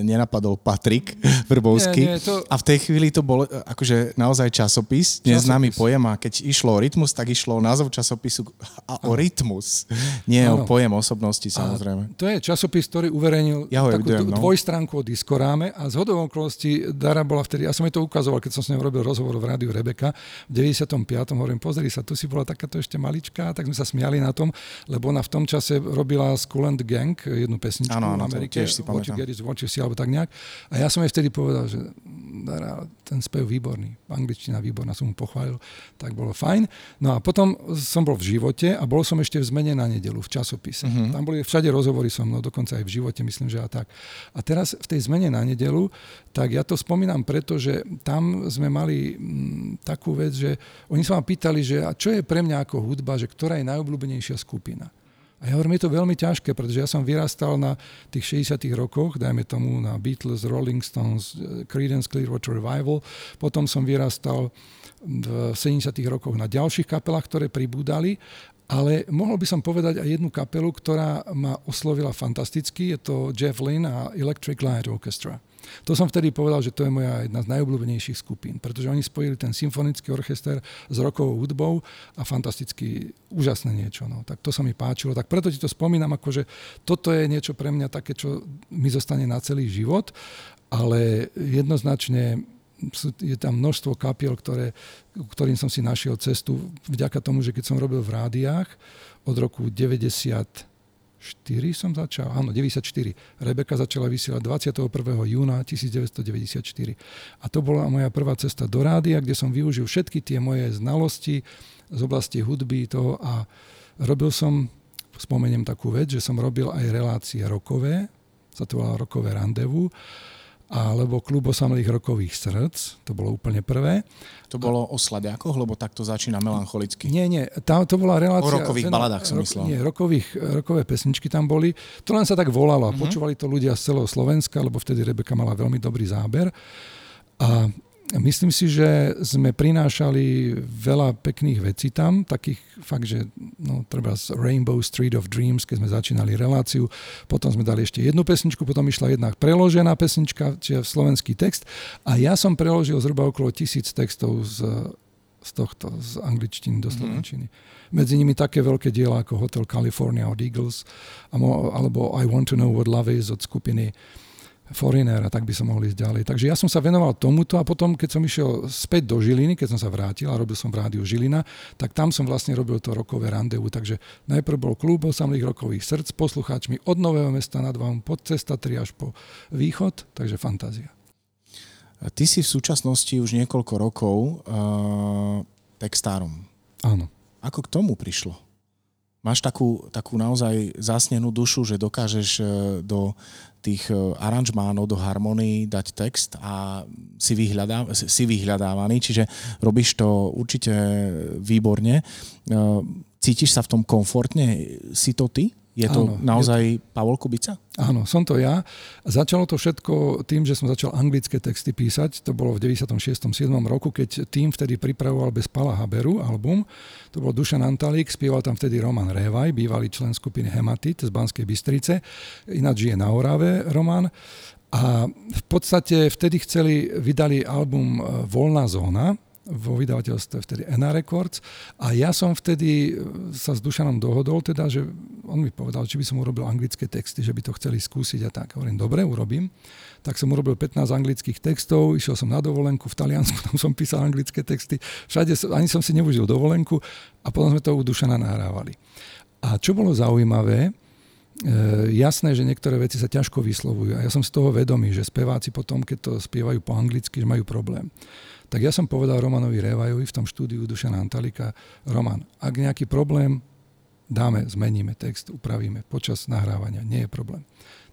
nenapadol Patrik Vrbovský. Nie, nie, to... A v tej chvíli to bol e, akože naozaj časopis, neznámy pojem a keď išlo o rytmus, tak išlo o názov časopisu a o rytmus. Nie ano. o pojem osobnosti samozrejme. A to je časopis, ktorý uverejnil ja takú evidujem, no. dvojstránku o diskoráme a z hodou okolností Dara bola vtedy, ja som jej to ukazoval, keď som s ňou robil rozhovor v rádiu Rebeka v 95. hovorím, hovorím, pozri sa, tu si bola takáto ešte maličká, tak sme sa smiali na tom, lebo ona v tom čase robila Skull and Gang, jednu pesničku ano, ano, v Amerike, si What You Get Is What You See, alebo tak nejak. A ja som jej vtedy povedal, že ten spev výborný, angličtina výborná, som mu pochválil, tak bolo fajn. No a potom som bol v živote a bol som ešte v zmene na nedelu v časopise. Uh-huh. Tam boli všade rozhovory so mnou, dokonca aj v živote, myslím, že a tak. A teraz v tej zmene na nedelu, tak ja to spomínam preto, že tam sme mali mm, takú vec, že oni sa ma pýtali, že a čo je pre mňa ako hudba, že ktorá je najobľúbenejšia skupina. A ja hovorím, je to veľmi ťažké, pretože ja som vyrastal na tých 60 rokoch, dajme tomu na Beatles, Rolling Stones, eh, Creedence Clearwater Revival, potom som vyrastal v 70 rokoch na ďalších kapelách, ktoré pribúdali ale mohol by som povedať aj jednu kapelu, ktorá ma oslovila fantasticky. Je to Jeff Lynne a Electric Light Orchestra. To som vtedy povedal, že to je moja jedna z najobľúbenejších skupín, pretože oni spojili ten symfonický orchester s rokovou hudbou a fantasticky úžasné niečo. No. Tak to sa mi páčilo. Tak preto ti to spomínam, ako že toto je niečo pre mňa také, čo mi zostane na celý život, ale jednoznačne je tam množstvo kapiel, ktoré, ktorým som si našiel cestu vďaka tomu, že keď som robil v rádiách od roku 90 4 som začal, áno, 94. Rebeka začala vysielať 21. júna 1994. A to bola moja prvá cesta do rádia, kde som využil všetky tie moje znalosti z oblasti hudby toho a robil som, spomeniem takú vec, že som robil aj relácie rokové, sa to volá rokové randevu alebo klub osamelých rokových srdc, to bolo úplne prvé. To bolo o sladiakoch, lebo takto začína melancholicky? Nie, nie, tá, to bola relácia... O rokových baladách som rok, myslel. Nie, rokových, rokové pesničky tam boli. To len sa tak volalo. Uh-huh. Počúvali to ľudia z celého Slovenska, lebo vtedy Rebeka mala veľmi dobrý záber. A Myslím si, že sme prinášali veľa pekných vecí tam, takých fakt, že no, treba z Rainbow Street of Dreams, keď sme začínali reláciu, potom sme dali ešte jednu pesničku, potom išla jedna preložená pesnička, čiže slovenský text a ja som preložil zhruba okolo tisíc textov z, z tohto, z angličtiny do mhm. slovenčiny. Mm-hmm. Medzi nimi také veľké diela ako Hotel California od Eagles alebo I Want to Know What Love Is od skupiny Foreigner a tak by som mohol ísť ďalej. Takže ja som sa venoval tomuto a potom, keď som išiel späť do Žiliny, keď som sa vrátil a robil som v rádiu Žilina, tak tam som vlastne robil to rokové randevu. Takže najprv bol klub osamlých rokových srdc, poslucháčmi od Nového mesta nad vám, pod cesta 3 až po východ, takže fantázia. Ty si v súčasnosti už niekoľko rokov uh, textárom. Áno. Ako k tomu prišlo? Máš takú, takú naozaj zasnenú dušu, že dokážeš uh, do tých e, aranžmánov do harmonii dať text a si, vyhľadá, si vyhľadávaný, čiže robíš to určite výborne. E, cítiš sa v tom komfortne? Si to ty? Je to Áno, naozaj je to... Pavol Kubica? Áno, som to ja. Začalo to všetko tým, že som začal anglické texty písať. To bolo v 96. 7. roku, keď tým vtedy pripravoval bez Pala Haberu album. To bol Dušan Antalík, spieval tam vtedy Roman Révaj, bývalý člen skupiny Hematit z Banskej Bystrice. Ináč žije na Orave Roman. A v podstate vtedy chceli, vydali album e, Voľná zóna, vo vydavateľstve vtedy Ena Records a ja som vtedy e, sa s Dušanom dohodol, teda, že on mi povedal, či by som urobil anglické texty, že by to chceli skúsiť a tak. Hovorím, dobre, urobím. Tak som urobil 15 anglických textov, išiel som na dovolenku v Taliansku, tam som písal anglické texty, všade ani som si neužil dovolenku a potom sme to u Dušana nahrávali. A čo bolo zaujímavé, E, jasné, že niektoré veci sa ťažko vyslovujú a ja som z toho vedomý, že speváci potom, keď to spievajú po anglicky, že majú problém. Tak ja som povedal Romanovi Revajovi v tom štúdiu Dušana Antalika, Roman, ak nejaký problém, dáme, zmeníme text, upravíme počas nahrávania, nie je problém.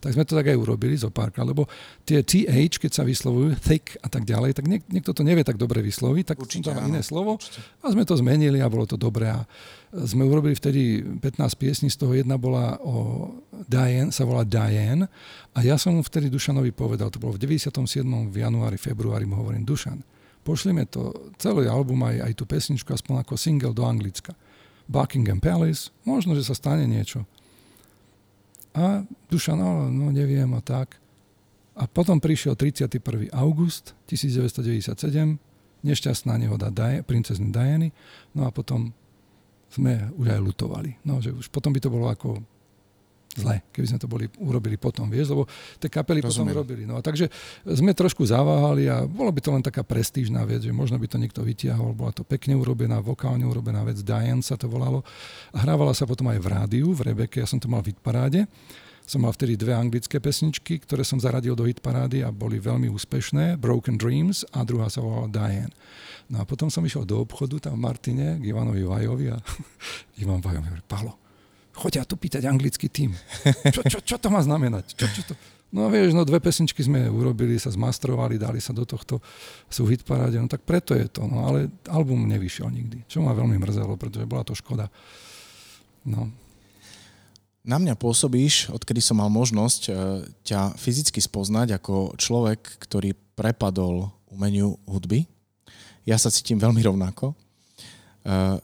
Tak sme to tak aj urobili zo párka, lebo tie TH, keď sa vyslovujú, thick a tak ďalej, tak niek- niekto to nevie tak dobre vysloviť, tak určite, tam iné slovo určite. a sme to zmenili a bolo to dobré. A sme urobili vtedy 15 piesní, z toho jedna bola o Diane, sa volá Diane a ja som mu vtedy Dušanovi povedal, to bolo v 97. v januári, februári mu hovorím, Dušan, pošlime to, celý album, aj, aj tú pesničku, aspoň ako single do Anglicka. Buckingham Palace, možno, že sa stane niečo. A Dušan, no, no neviem a tak. A potom prišiel 31. august 1997, nešťastná nehoda Diane, princezny Diany, no a potom sme už aj lutovali. No, že už potom by to bolo ako zle, keby sme to boli, urobili potom, vieš, lebo tie kapely Rozumiem. potom robili. No a takže sme trošku zaváhali a bolo by to len taká prestížná vec, že možno by to niekto vytiahol, bola to pekne urobená, vokálne urobená vec, Diane sa to volalo. A hrávala sa potom aj v rádiu, v Rebeke, ja som to mal v paráde. som mal vtedy dve anglické pesničky, ktoré som zaradil do hitparády a boli veľmi úspešné. Broken Dreams a druhá sa volala Diane. No a potom som išiel do obchodu tam v Martine k Ivanovi Vajovi a Ivan Vajo mi hovorí, Pavlo, chodia tu pýtať anglický tým. Čo, čo, čo to má znamenať? Čo, čo to? No vieš, no dve pesničky sme urobili, sa zmastrovali, dali sa do tohto, sú hitparáde, no tak preto je to, no ale album nevyšiel nikdy, čo ma veľmi mrzelo, pretože bola to škoda. No. Na mňa pôsobíš, odkedy som mal možnosť e, ťa fyzicky spoznať ako človek, ktorý prepadol umeniu hudby. Ja sa cítim veľmi rovnako. E,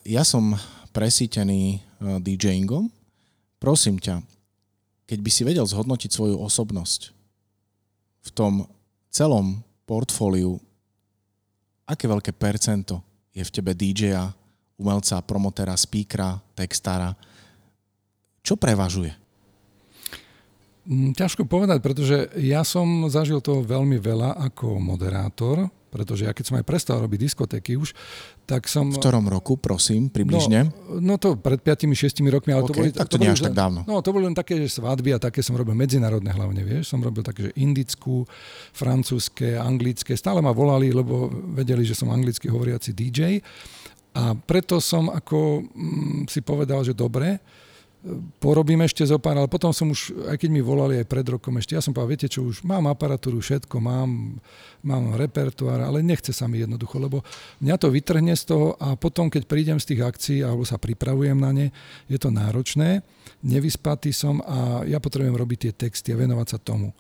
ja som presítený e, DJingom. Prosím ťa, keď by si vedel zhodnotiť svoju osobnosť v tom celom portfóliu, aké veľké percento je v tebe DJ-a, umelca, promotera, speakera, textára, čo prevažuje? Mm, ťažko povedať, pretože ja som zažil toho veľmi veľa ako moderátor, pretože ja keď som aj prestal robiť diskotéky už, tak som... V ktorom roku, prosím, približne? No, no to pred 5-6 rokmi, ale okay, to boli... Tak to, to nie až tak dávno. No, to boli len také, že svadby a také som robil medzinárodné hlavne, vieš. Som robil také, že indickú, francúzske, anglické. Stále ma volali, lebo vedeli, že som anglicky hovoriaci DJ. A preto som ako mm, si povedal, že dobre, porobím ešte zo pár, ale potom som už, aj keď mi volali aj pred rokom ešte, ja som povedal, viete čo, už mám aparatúru, všetko mám, mám repertoár, ale nechce sa mi jednoducho, lebo mňa to vytrhne z toho a potom, keď prídem z tých akcií alebo sa pripravujem na ne, je to náročné, nevyspatý som a ja potrebujem robiť tie texty a venovať sa tomu.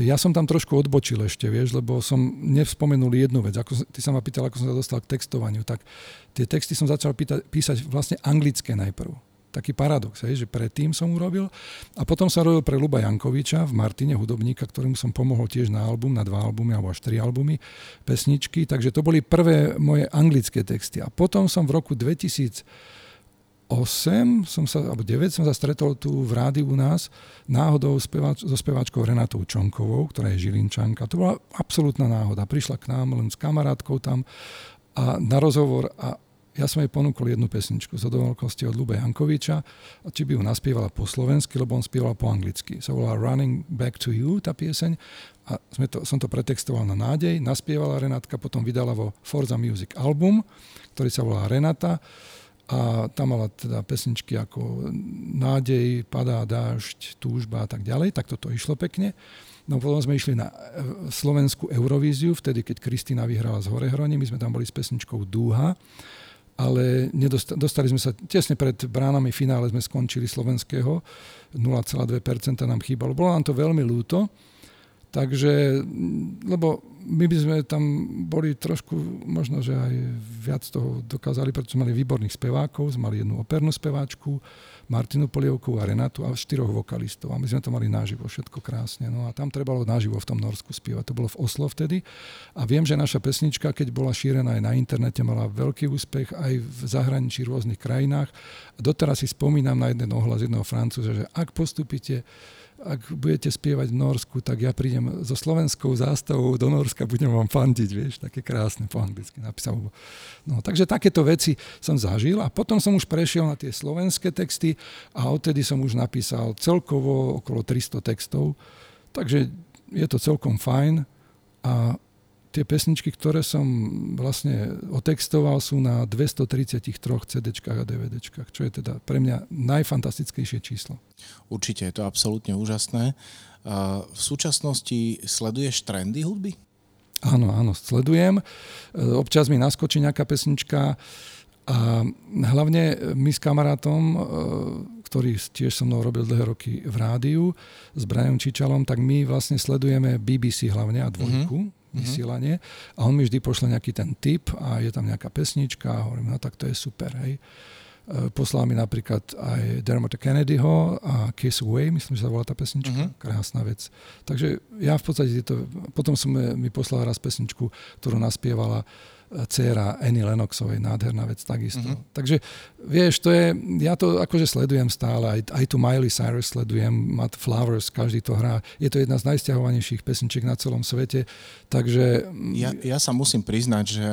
Ja som tam trošku odbočil ešte, vieš, lebo som nevspomenul jednu vec. Ako, ty sa ma pýtal, ako som sa dostal k textovaniu. Tak tie texty som začal pýta, písať vlastne anglické najprv taký paradox, hej, že predtým som urobil a potom som robil pre Luba Jankoviča v Martine hudobníka, ktorému som pomohol tiež na album, na dva albumy alebo až tri albumy, pesničky, takže to boli prvé moje anglické texty. A potom som v roku 2000 8 som sa, alebo 9 som sa stretol tu v rádiu u nás náhodou spevač, so speváčkou Renatou Čonkovou, ktorá je Žilinčanka. To bola absolútna náhoda. Prišla k nám len s kamarátkou tam a na rozhovor a ja som jej ponúkol jednu pesničku z okolností od Lube Jankoviča, a či by ju naspievala po slovensky, lebo on spieval po anglicky. Sa volá Running Back to You, tá pieseň. A sme to, som to pretextoval na nádej, naspievala Renátka, potom vydala vo Forza Music album, ktorý sa volá Renata a tam mala teda pesničky ako Nádej, Padá dážď, Túžba a tak ďalej, tak toto išlo pekne. No potom sme išli na e, slovenskú Eurovíziu, vtedy keď Kristina vyhrala z Horehronie, my sme tam boli s pesničkou Dúha ale dostali sme sa tesne pred bránami finále sme skončili slovenského, 0,2% nám chýbalo. Bolo nám to veľmi ľúto, takže, lebo my by sme tam boli trošku, možno, že aj viac toho dokázali, pretože mali výborných spevákov, sme mali jednu opernú speváčku, Martinu Polievku a Renatu a štyroch vokalistov. A my sme to mali naživo, všetko krásne. No a tam trebalo naživo v tom Norsku spievať. To bolo v Oslo vtedy. A viem, že naša pesnička, keď bola šírená aj na internete, mala veľký úspech aj v zahraničí v rôznych krajinách. A doteraz si spomínam na jeden ohlas jedného francúza, že ak postupíte ak budete spievať v Norsku, tak ja prídem so slovenskou zástavou do Norska, budem vám fandiť, vieš, také krásne po anglicky napísal. No, takže takéto veci som zažil a potom som už prešiel na tie slovenské texty a odtedy som už napísal celkovo okolo 300 textov, takže je to celkom fajn a tie pesničky, ktoré som vlastne otextoval, sú na 233 CD a DVD, čo je teda pre mňa najfantastickejšie číslo. Určite je to absolútne úžasné. V súčasnosti sleduješ trendy hudby? Áno, áno, sledujem. Občas mi naskočí nejaká pesnička a hlavne my s kamarátom, ktorý tiež so mnou robil dlhé roky v rádiu, s Brianom Čičalom, tak my vlastne sledujeme BBC hlavne a dvojku. Mm-hmm Mhm. vysielanie a on mi vždy pošle nejaký ten tip a je tam nejaká pesnička a hovorím, no tak to je super, hej. E, poslal mi napríklad aj Dermota Kennedyho a Kiss Away, myslím, že sa volá tá pesnička, uh-huh. krásna vec. Takže ja v podstate to, potom som mi poslal raz pesničku, ktorú naspievala dcera Annie Lennoxovej, nádherná vec takisto. Mm-hmm. Takže vieš, to je, ja to akože sledujem stále, aj, aj tu Miley Cyrus sledujem, Matt Flowers, každý to hrá. Je to jedna z najsťahovanejších pesničiek na celom svete, takže... Ja, ja sa musím priznať, že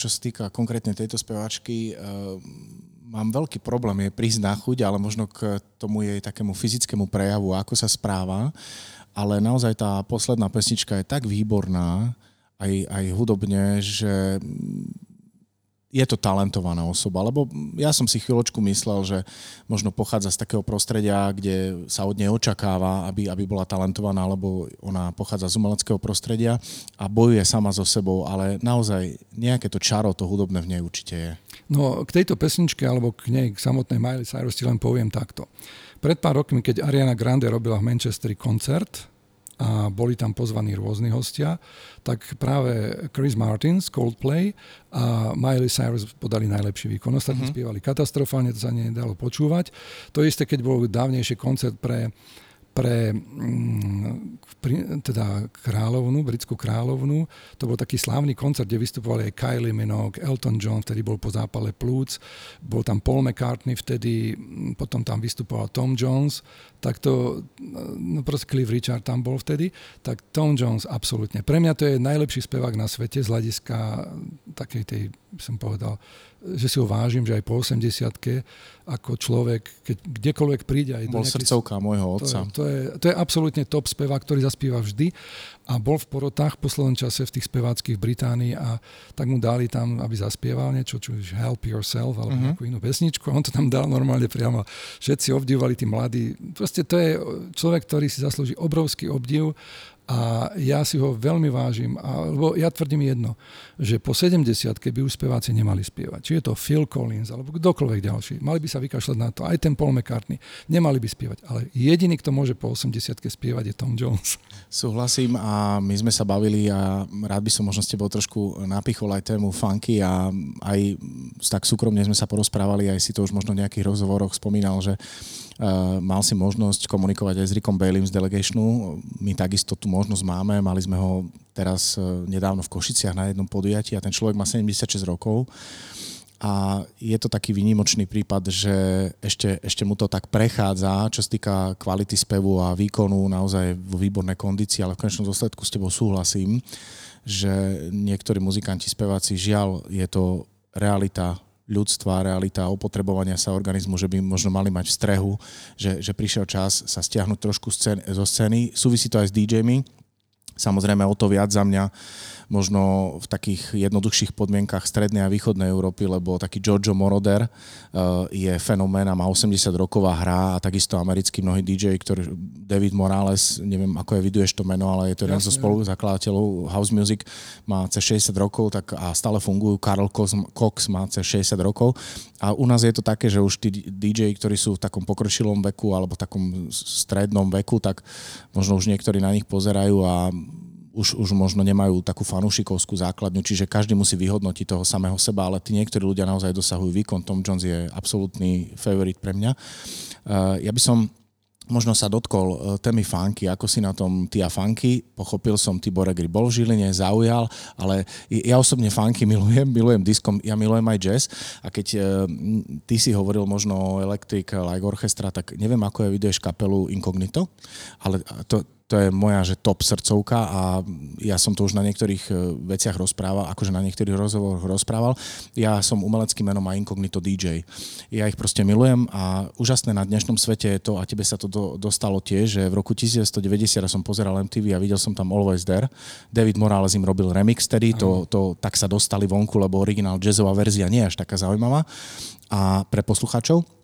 čo sa týka konkrétne tejto speváčky, uh, mám veľký problém je prísť na chuť, ale možno k tomu jej takému fyzickému prejavu, ako sa správa. Ale naozaj tá posledná pesnička je tak výborná, aj, aj hudobne, že je to talentovaná osoba, lebo ja som si chvíľočku myslel, že možno pochádza z takého prostredia, kde sa od nej očakáva, aby, aby bola talentovaná, lebo ona pochádza z umeleckého prostredia a bojuje sama so sebou, ale naozaj nejaké to čaro, to hudobné v nej určite je. No k tejto pesničke alebo k nej, k samotnej Miley Cyrus ti len poviem takto. Pred pár rokmi, keď Ariana Grande robila v Manchesteri koncert, a boli tam pozvaní rôzni hostia, tak práve Chris Martin z Coldplay a Miley Cyrus podali najlepší výkon. Ostatní uh-huh. spievali katastrofálne, to sa nedalo počúvať. To isté, keď bol dávnejší koncert pre pre mm, teda kráľovnu, britskú kráľovnu. To bol taký slávny koncert, kde vystupovali aj Kylie Minogue, Elton John, vtedy bol po zápale plúc, bol tam Paul McCartney, vtedy mm, potom tam vystupoval Tom Jones, tak to, no proste Cliff Richard tam bol vtedy, tak Tom Jones absolútne. Pre mňa to je najlepší spevák na svete z hľadiska takej tej, som povedal, že si ho vážim, že aj po 80 ako človek, keď kdekoľvek príde aj Bol nejaký, srdcovka môjho otca. To, to, je, to je absolútne top spevák, ktorý zaspíva vždy a bol v porotách v poslednom čase v tých speváckých Británii a tak mu dali tam, aby zaspieval niečo, čo už Help Yourself alebo uh-huh. nejakú inú pesničku a on to tam dal normálne priamo. Všetci obdivovali tí mladí. Proste to je človek, ktorý si zaslúži obrovský obdiv a ja si ho veľmi vážim, a, lebo ja tvrdím jedno, že po 70 by už speváci nemali spievať. Či je to Phil Collins, alebo kdokoľvek ďalší. Mali by sa vykašľať na to. Aj ten Paul McCartney. Nemali by spievať. Ale jediný, kto môže po 80 spievať, je Tom Jones. Súhlasím a my sme sa bavili a rád by som možno s tebou trošku napichol aj tému funky a aj tak súkromne sme sa porozprávali, aj si to už možno v nejakých rozhovoroch spomínal, že mal si možnosť komunikovať aj s Rickom Baileym z Delegationu. My takisto tú možnosť máme. Mali sme ho teraz uh, nedávno v Košiciach na jednom podujatí a ten človek má 76 rokov. A je to taký výnimočný prípad, že ešte, ešte mu to tak prechádza, čo sa týka kvality spevu a výkonu, naozaj v výbornej kondícii, ale v konečnom dôsledku s tebou súhlasím, že niektorí muzikanti, speváci, žiaľ, je to realita ľudstva, realita opotrebovania sa organizmu, že by možno mali mať v strehu, že, že prišiel čas sa stiahnuť trošku scén, zo scény. Súvisí to aj s DJmi. Samozrejme o to viac za mňa možno v takých jednoduchších podmienkach strednej a východnej Európy, lebo taký Giorgio Moroder uh, je fenomén a má 80 rokov a hrá a takisto americký mnohý DJ, ktorý David Morales, neviem ako je, viduješ to meno, ale je to jeden zo spoluzakladateľov House Music, má cez 60 rokov tak a stále fungujú. Karl Cox má cez 60 rokov a u nás je to také, že už tí DJ, ktorí sú v takom pokročilom veku alebo v takom strednom veku, tak možno už niektorí na nich pozerajú a už, už možno nemajú takú fanúšikovskú základňu, čiže každý musí vyhodnotiť toho samého seba, ale tí niektorí ľudia naozaj dosahujú výkon. Tom Jones je absolútny favorit pre mňa. Uh, ja by som možno sa dotkol uh, témy funky, ako si na tom ty a funky. Pochopil som, Tibor Egri bol v Žiline, zaujal, ale ja osobne funky milujem, milujem diskom, ja milujem aj jazz a keď uh, ty si hovoril možno o Electric Light Orchestra, tak neviem, ako je viduješ kapelu Incognito, ale to, to je moja že top srdcovka a ja som to už na niektorých e, veciach rozprával, akože na niektorých rozhovoroch rozprával. Ja som umeleckým menom a incognito DJ. Ja ich proste milujem a úžasné na dnešnom svete je to, a tebe sa to do, dostalo tiež, že v roku 1990 som pozeral MTV a videl som tam Always There. David Morales im robil remix tedy, to, to tak sa dostali vonku, lebo originál jazzová verzia nie je až taká zaujímavá. A pre poslucháčov,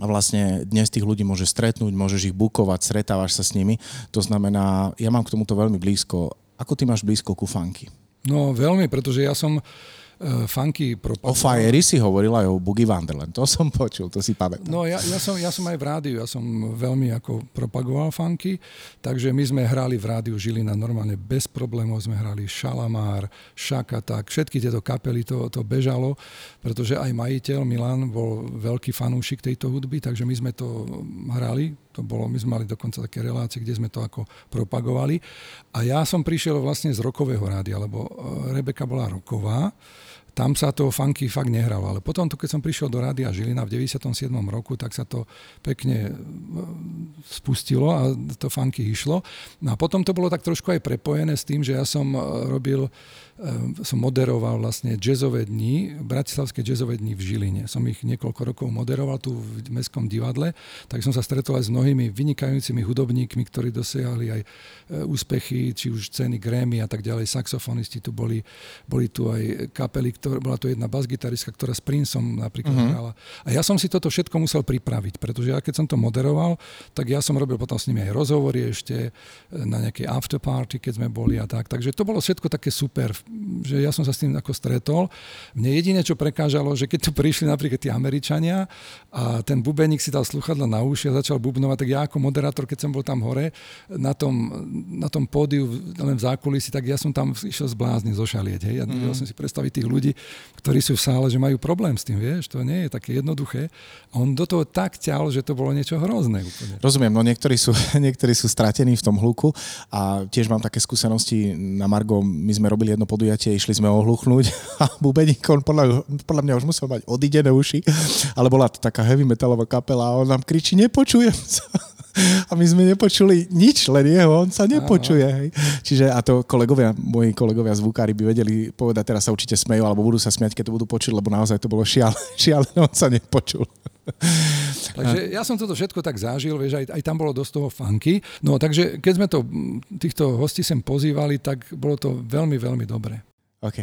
a vlastne dnes tých ľudí môže stretnúť, môžeš ich bukovať, stretávaš sa s nimi. To znamená, ja mám k tomuto veľmi blízko. Ako ty máš blízko ku funky? No veľmi, pretože ja som uh, funky propagoval. O Fiery si hovoril aj o Boogie Wonderland, to som počul, to si pamätám. No ja, ja, som, ja som aj v rádiu, ja som veľmi ako propagoval funky, takže my sme hrali v rádiu Žilina normálne bez problémov, sme hrali Šalamár, Šakatak, všetky tieto kapely to, to bežalo, pretože aj majiteľ Milan bol veľký fanúšik tejto hudby, takže my sme to hrali, to bolo, my sme mali dokonca také relácie, kde sme to ako propagovali. A ja som prišiel vlastne z rokového rádia, lebo e, Rebeka bola roková, tam sa to funky fakt nehralo. Ale potom, to, keď som prišiel do Rádia Žilina v 97. roku, tak sa to pekne e, spustilo a to funky išlo. No a potom to bolo tak trošku aj prepojené s tým, že ja som e, robil som moderoval vlastne jazzové dni, bratislavské jazzové dni v Žiline. Som ich niekoľko rokov moderoval tu v Mestskom divadle, tak som sa stretol aj s mnohými vynikajúcimi hudobníkmi, ktorí dosiahli aj e, úspechy, či už ceny Grammy a tak ďalej, saxofonisti tu boli, boli tu aj kapely, ktoré, bola tu jedna basgitaristka, ktorá s Princeom napríklad mm-hmm. hrala. A ja som si toto všetko musel pripraviť, pretože ja keď som to moderoval, tak ja som robil potom s nimi aj rozhovory ešte e, na nejakej afterparty, keď sme boli a tak. Takže to bolo všetko také super že ja som sa s tým ako stretol. Mne jediné, čo prekážalo, že keď tu prišli napríklad tí Američania a ten bubeník si dal sluchadla na uši a začal bubnovať, tak ja ako moderátor, keď som bol tam hore na tom, na tom pódiu, len v zákulisí, tak ja som tam išiel zblázniť, zošalieť. Hej. Ja mm. som si predstaviť tých ľudí, ktorí sú v sále, že majú problém s tým, vieš, to nie je také jednoduché. A on do toho tak ťal, že to bolo niečo hrozné. Úplne. Rozumiem, no niektorí sú, niektorí sú stratení v tom hluku a tiež mám také skúsenosti na Margo, my sme robili jedno podujatie, išli sme ohluchnúť a bubeník, on podľa, podľa mňa už musel mať odidené uši, ale bola to taká heavy metalová kapela a on nám kričí, nepočujem sa. A my sme nepočuli nič, len jeho, on sa nepočuje. Hej. Čiže a to kolegovia, moji kolegovia zvukári by vedeli povedať, teraz sa určite smejú, alebo budú sa smiať, keď to budú počuť, lebo naozaj to bolo šial, šialené, on sa nepočul. takže ja som toto všetko tak zažil, vieš, aj, aj tam bolo dosť toho funky. No takže keď sme to, týchto hostí sem pozývali, tak bolo to veľmi, veľmi dobre. OK.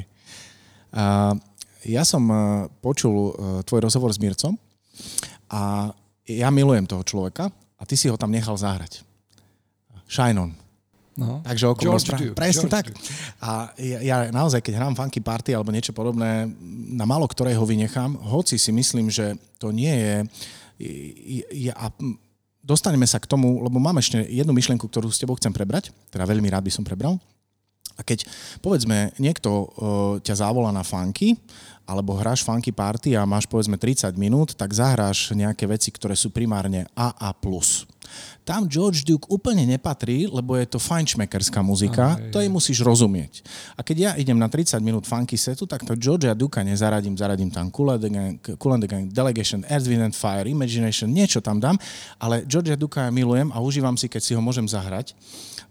Uh, ja som uh, počul uh, tvoj rozhovor s Mircom a ja milujem toho človeka a ty si ho tam nechal zahrať. Shine on. No. Takže okolo spra- Presne George tak. Duke. A ja, ja naozaj, keď hrám funky party alebo niečo podobné, na malo ktorého vynechám, hoci si myslím, že to nie je... Ja, a dostaneme sa k tomu, lebo mám ešte jednu myšlienku, ktorú s tebou chcem prebrať, teda veľmi rád by som prebral. A keď, povedzme, niekto uh, ťa zavolá na funky, alebo hráš funky party a máš povedzme 30 minút, tak zahráš nejaké veci, ktoré sú primárne AA+. Tam George Duke úplne nepatrí, lebo je to fajnšmekerská muzika, Aj, to jej musíš rozumieť. A keď ja idem na 30 minút funky setu, tak to Georgia Duka nezaradím, zaradím tam Cool and the Gang, cool and the Gang Delegation, Earth, Wind and Fire, Imagination, niečo tam dám, ale Georgia Duka ja milujem a užívam si, keď si ho môžem zahrať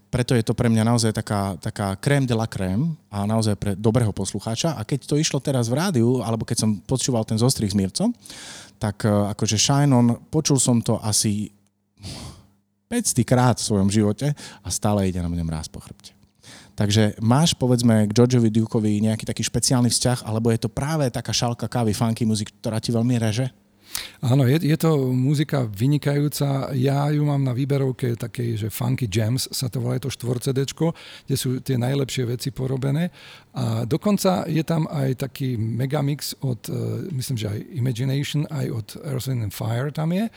preto je to pre mňa naozaj taká, taká crème de la crème a naozaj pre dobrého poslucháča. A keď to išlo teraz v rádiu, alebo keď som počúval ten zostrih s Mircom, tak e, akože Shine On, počul som to asi 500 krát v svojom živote a stále ide na mňa mráz po chrbte. Takže máš, povedzme, k Georgeovi Dukeovi nejaký taký špeciálny vzťah, alebo je to práve taká šálka kávy, funky muzik, ktorá ti veľmi reže? Áno, je, je to muzika vynikajúca. Ja ju mám na výberovke takej, že Funky Jams sa to volá, je to 4 CD, kde sú tie najlepšie veci porobené. A dokonca je tam aj taký megamix od, uh, myslím, že aj Imagination, aj od Earth and Fire tam je.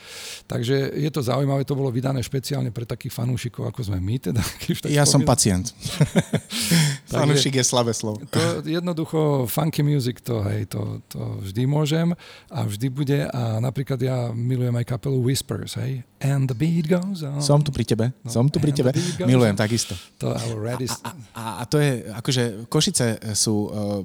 Takže je to zaujímavé, to bolo vydané špeciálne pre takých fanúšikov, ako sme my. Teda, ja som pacient. Fanúšik je slabé slovo. To jednoducho, funky music, to, hej, to, to vždy môžem a vždy bude. A napríklad ja milujem aj kapelu Whispers, hej? And the beat goes on. Som tu pri tebe, no, som tu pri tebe. Milujem takisto. To. A, a, a to je, akože Košice sú uh,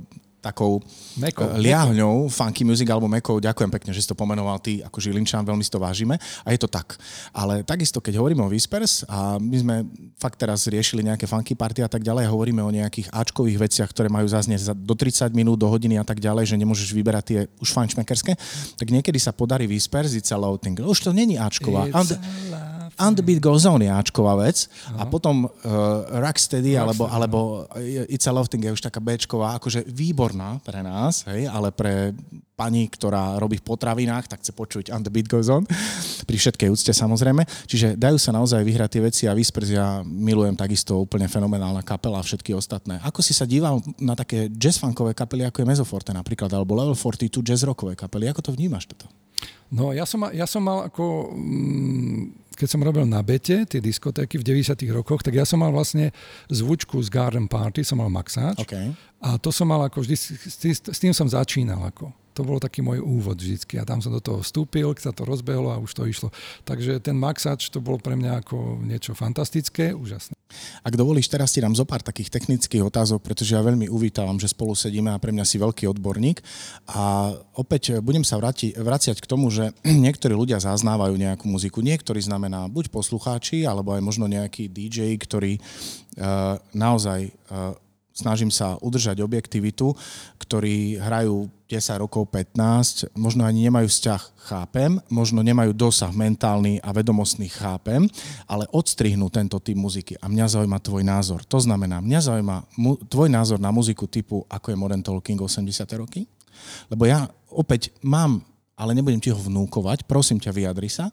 takou mekou, uh, liahňou mekou. funky music alebo mekou. Ďakujem pekne, že si to pomenoval ty ako Žilinčan, veľmi si to vážime a je to tak. Ale takisto, keď hovoríme o Whispers a my sme fakt teraz riešili nejaké funky party a tak ďalej, hovoríme o nejakých Ačkových veciach, ktoré majú zaznieť do 30 minút, do hodiny a tak ďalej, že nemôžeš vyberať tie už fančmekerské, tak niekedy sa podarí Whispers, it's a low thing. Už to není Ačková. And, and the beat goes on je Ačková vec uh-huh. a potom uh, Rocksteady alebo, alebo It's a Love Thing je už taká Bčková, akože výborná pre nás, hej, ale pre pani, ktorá robí v potravinách, tak chce počuť And the Beat Goes On. Pri všetkej úcte samozrejme. Čiže dajú sa naozaj vyhrať tie veci a Whispers ja milujem takisto úplne fenomenálna kapela a všetky ostatné. Ako si sa díval na také jazz-funkové kapely, ako je Mezoforte napríklad, alebo Level 42 jazz-rockové kapely? Ako to vnímaš toto? No ja som, ja som mal ako... Mm, keď som robil na Bete, tie diskotéky v 90 rokoch, tak ja som mal vlastne zvučku z Garden Party, som mal Maxáč. Okay. A to som mal ako vždy, s tým, som začínal ako. To bol taký môj úvod vždycky a tam som do toho vstúpil, sa to rozbehlo a už to išlo. Takže ten maxač to bol pre mňa ako niečo fantastické, úžasné. Ak dovolíš, teraz ti dám zo pár takých technických otázok, pretože ja veľmi uvítavam, že spolu sedíme a pre mňa si veľký odborník. A opäť budem sa vrati, vraciať k tomu, že niektorí ľudia zaznávajú nejakú muziku. Niektorí znamená buď poslucháči, alebo aj možno nejaký DJ, ktorý uh, naozaj uh, snažím sa udržať objektivitu, ktorí hrajú 10 rokov, 15, možno ani nemajú vzťah, chápem, možno nemajú dosah mentálny a vedomostný, chápem, ale odstrihnú tento typ muziky a mňa zaujíma tvoj názor. To znamená, mňa zaujíma mu, tvoj názor na muziku typu, ako je Modern Talking 80. roky, lebo ja opäť mám ale nebudem ti ho vnúkovať, prosím ťa, vyjadri sa.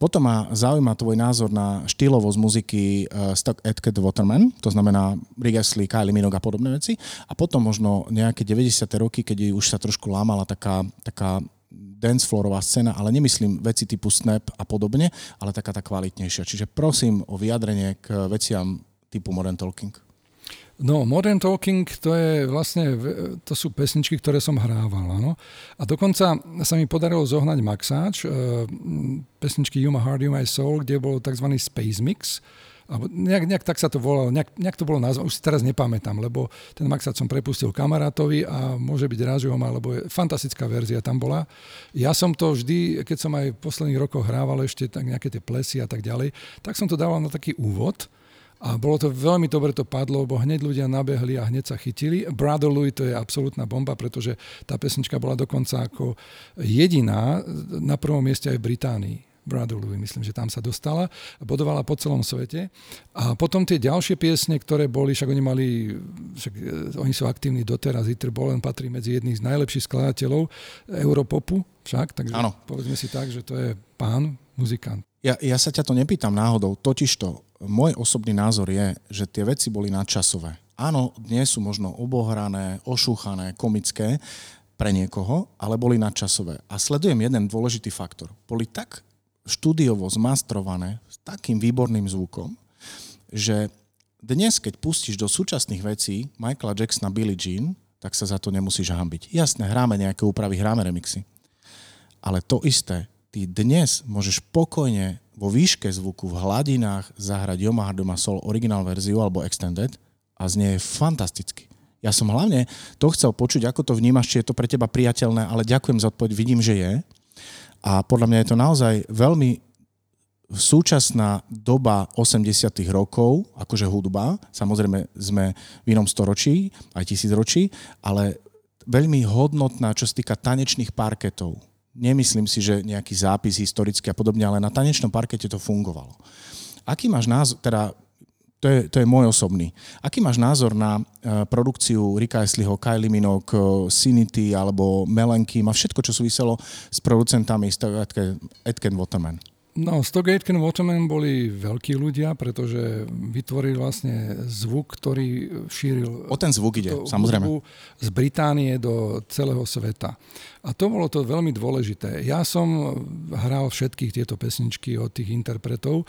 Potom ma zaujíma tvoj názor na štýlovosť muziky uh, Stock Edket Waterman, to znamená Rick Astley, Kylie Minogue a podobné veci. A potom možno nejaké 90. roky, keď už sa trošku lámala taká, taká dancefloorová scéna, ale nemyslím veci typu Snap a podobne, ale taká tá kvalitnejšia. Čiže prosím o vyjadrenie k veciam typu Modern Talking. No, Modern Talking, to, je vlastne, to sú pesničky, ktoré som hrával. Áno. A dokonca sa mi podarilo zohnať maxáč, e, pesničky You My Heart, You My Soul, kde bol tzv. Space Mix. Alebo nejak, nejak tak sa to volalo, nejak, nejak to bolo nazva, už si teraz nepamätám, lebo ten maxáč som prepustil kamarátovi a môže byť rád, že ho má, lebo je fantastická verzia tam bola. Ja som to vždy, keď som aj v posledných rokoch hrával ešte tak nejaké tie plesy a tak ďalej, tak som to dával na taký úvod, a bolo to veľmi dobre to padlo, bo hneď ľudia nabehli a hneď sa chytili. Brother Louis to je absolútna bomba, pretože tá pesnička bola dokonca ako jediná na prvom mieste aj v Británii. Brother Louis, myslím, že tam sa dostala, bodovala po celom svete. A potom tie ďalšie piesne, ktoré boli, však oni mali, však e, oni sú aktívni doteraz, Hitler Bolen patrí medzi jedných z najlepších skladateľov Europopu, však, takže ano. povedzme si tak, že to je pán, muzikant. Ja, ja sa ťa to nepýtam náhodou, totižto môj osobný názor je, že tie veci boli nadčasové. Áno, dnes sú možno obohrané, ošúchané, komické pre niekoho, ale boli nadčasové. A sledujem jeden dôležitý faktor. Boli tak štúdiovo zmastrované s takým výborným zvukom, že dnes, keď pustíš do súčasných vecí Michaela Jacksona Billie Jean, tak sa za to nemusíš hambiť. Jasné, hráme nejaké úpravy, hráme remixy. Ale to isté, ty dnes môžeš pokojne vo výške zvuku, v hladinách zahrať Yamaha Doma Sol originál verziu alebo extended a znie fantasticky. Ja som hlavne to chcel počuť, ako to vnímaš, či je to pre teba priateľné, ale ďakujem za odpoveď, vidím, že je. A podľa mňa je to naozaj veľmi súčasná doba 80 rokov, akože hudba, samozrejme sme v inom storočí, aj tisícročí, ale veľmi hodnotná, čo sa týka tanečných parketov Nemyslím si, že nejaký zápis historický a podobne, ale na tanečnom parkete to fungovalo. Aký máš názor, teda to je, to je môj osobný. Aký máš názor na uh, produkciu Rika Esliho, Kylie Minogue, uh, Sinity alebo Melenky a všetko, čo súviselo s producentami Edken Waterman? No, Stockgate Ken Waterman boli veľkí ľudia, pretože vytvorili vlastne zvuk, ktorý šíril... O ten zvuk ide, samozrejme. Z Británie do celého sveta. A to bolo to veľmi dôležité. Ja som hral všetkých tieto pesničky od tých interpretov.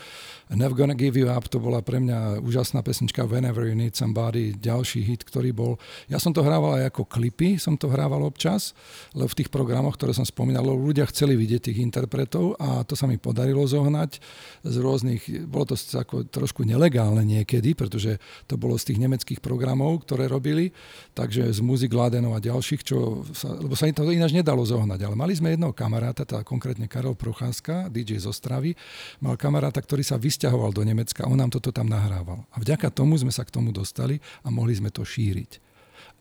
Never Gonna Give You Up, to bola pre mňa úžasná pesnička Whenever You Need Somebody, ďalší hit, ktorý bol... Ja som to hrával aj ako klipy, som to hrával občas, lebo v tých programoch, ktoré som spomínal, ľudia chceli vidieť tých interpretov a to sa mi podarilo zohnať z rôznych... Bolo to ako trošku nelegálne niekedy, pretože to bolo z tých nemeckých programov, ktoré robili, takže z Muzik Ladenov a ďalších, čo sa, lebo sa to ináč nedalo zohnať, ale mali sme jedného kamaráta, teda konkrétne Karol Procházka, DJ z Ostravy, mal kamaráta, ktorý sa vysťahoval do Nemecka, on nám toto tam nahrával. A vďaka tomu sme sa k tomu dostali a mohli sme to šíriť.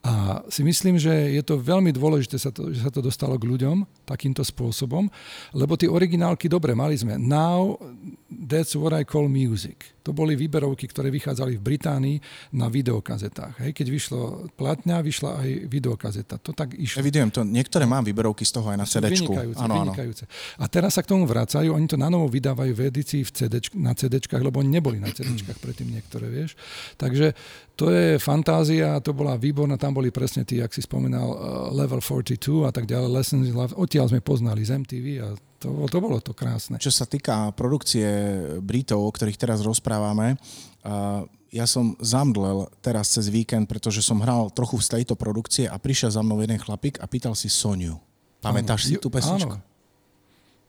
A si myslím, že je to veľmi dôležité, sa to, že sa to dostalo k ľuďom takýmto spôsobom, lebo tie originálky, dobre, mali sme Now, that's what I call music. To boli výberovky, ktoré vychádzali v Británii na videokazetách. Hej, keď vyšlo platňa, vyšla aj videokazeta. To tak išlo. Evidujem to. Niektoré mám výberovky z toho aj na CD. Vynikajúce, ano, vynikajúce. A teraz sa k tomu vracajú, oni to na novo vydávajú v edícii v CD, na CD, lebo oni neboli na CD predtým niektoré, vieš. Takže to je fantázia, to bola výborná, tam boli presne tí, ak si spomínal, uh, Level 42 a tak ďalej, Lessons in Love. Odtiaľ sme poznali z MTV a to, to bolo to krásne. Čo sa týka produkcie Britov, o ktorých teraz rozprávame, uh, ja som zamdlel teraz cez víkend, pretože som hral trochu z tejto produkcie a prišiel za mnou jeden chlapík a pýtal si Soniu. Pamätáš si tú pesničku? Áno.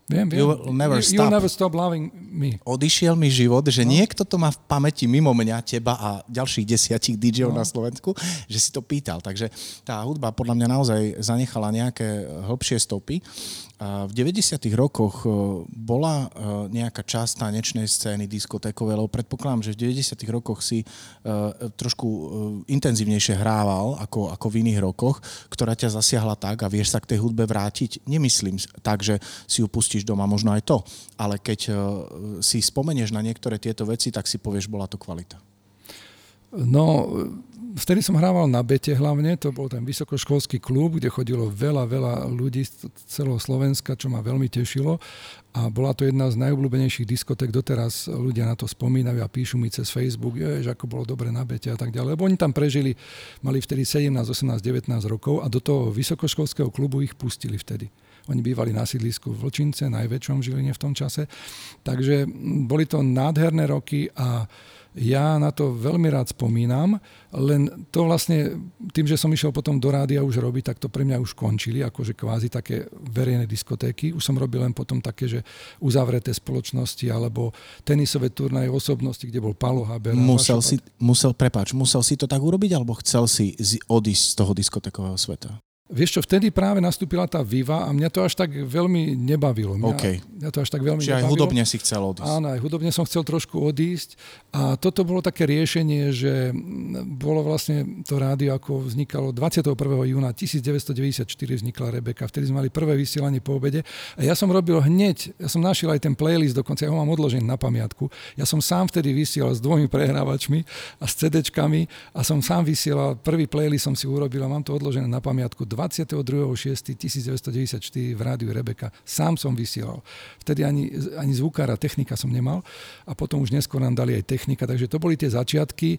Viem, viem. You will never stop. You'll never stop loving me. Odišiel mi život, že no. niekto to má v pamäti mimo mňa, teba a ďalších desiatich DJov no. na Slovensku, že si to pýtal. Takže tá hudba podľa mňa naozaj zanechala nejaké hĺbšie stopy. V 90. rokoch e, bola e, nejaká časť tanečnej scény diskotékovej, lebo predpokladám, že v 90. rokoch si e, trošku intenzívnejšie hrával ako, ako v iných rokoch, ktorá ťa zasiahla tak a vieš sa k tej hudbe vrátiť. Nemyslím tak, že si ju pustíš doma, možno aj to, ale keď si spomenieš na niektoré tieto veci, tak si povieš, bola to kvalita. No, vtedy som hrával na Bete hlavne, to bol ten vysokoškolský klub, kde chodilo veľa, veľa ľudí z celého Slovenska, čo ma veľmi tešilo a bola to jedna z najobľúbenejších diskotek, doteraz ľudia na to spomínajú a píšu mi cez Facebook, že ako bolo dobre na Bete a tak ďalej, lebo oni tam prežili, mali vtedy 17, 18, 19 rokov a do toho vysokoškolského klubu ich pustili vtedy. Oni bývali na sídlisku v Vlčince, najväčšom Žiline v tom čase. Takže boli to nádherné roky a ja na to veľmi rád spomínam, len to vlastne, tým, že som išiel potom do rádia už robiť, tak to pre mňa už končili, akože kvázi také verejné diskotéky. Už som robil len potom také, že uzavreté spoločnosti alebo tenisové turnaje osobnosti, kde bol Palo Haber. Musel si, musel, prepáč, musel si to tak urobiť, alebo chcel si odísť z toho diskotékového sveta? Vieš čo, vtedy práve nastúpila tá Viva a mňa to až tak veľmi nebavilo. Mňa, okay. mňa to až tak veľmi Čiže nebavilo. aj hudobne si chcel odísť. Áno, aj hudobne som chcel trošku odísť a toto bolo také riešenie, že bolo vlastne to rádio, ako vznikalo 21. júna 1994 vznikla Rebeka, vtedy sme mali prvé vysielanie po obede a ja som robil hneď, ja som našiel aj ten playlist, dokonca ja ho mám odložený na pamiatku. Ja som sám vtedy vysielal s dvomi prehrávačmi a s CD-čkami a som sám vysielal, prvý playlist som si urobil a mám to odložené na pamiatku 22.6.1994 v rádiu Rebeka. Sám som vysielal. Vtedy ani, ani zvukára, technika som nemal a potom už neskôr nám dali aj technika, takže to boli tie začiatky. E,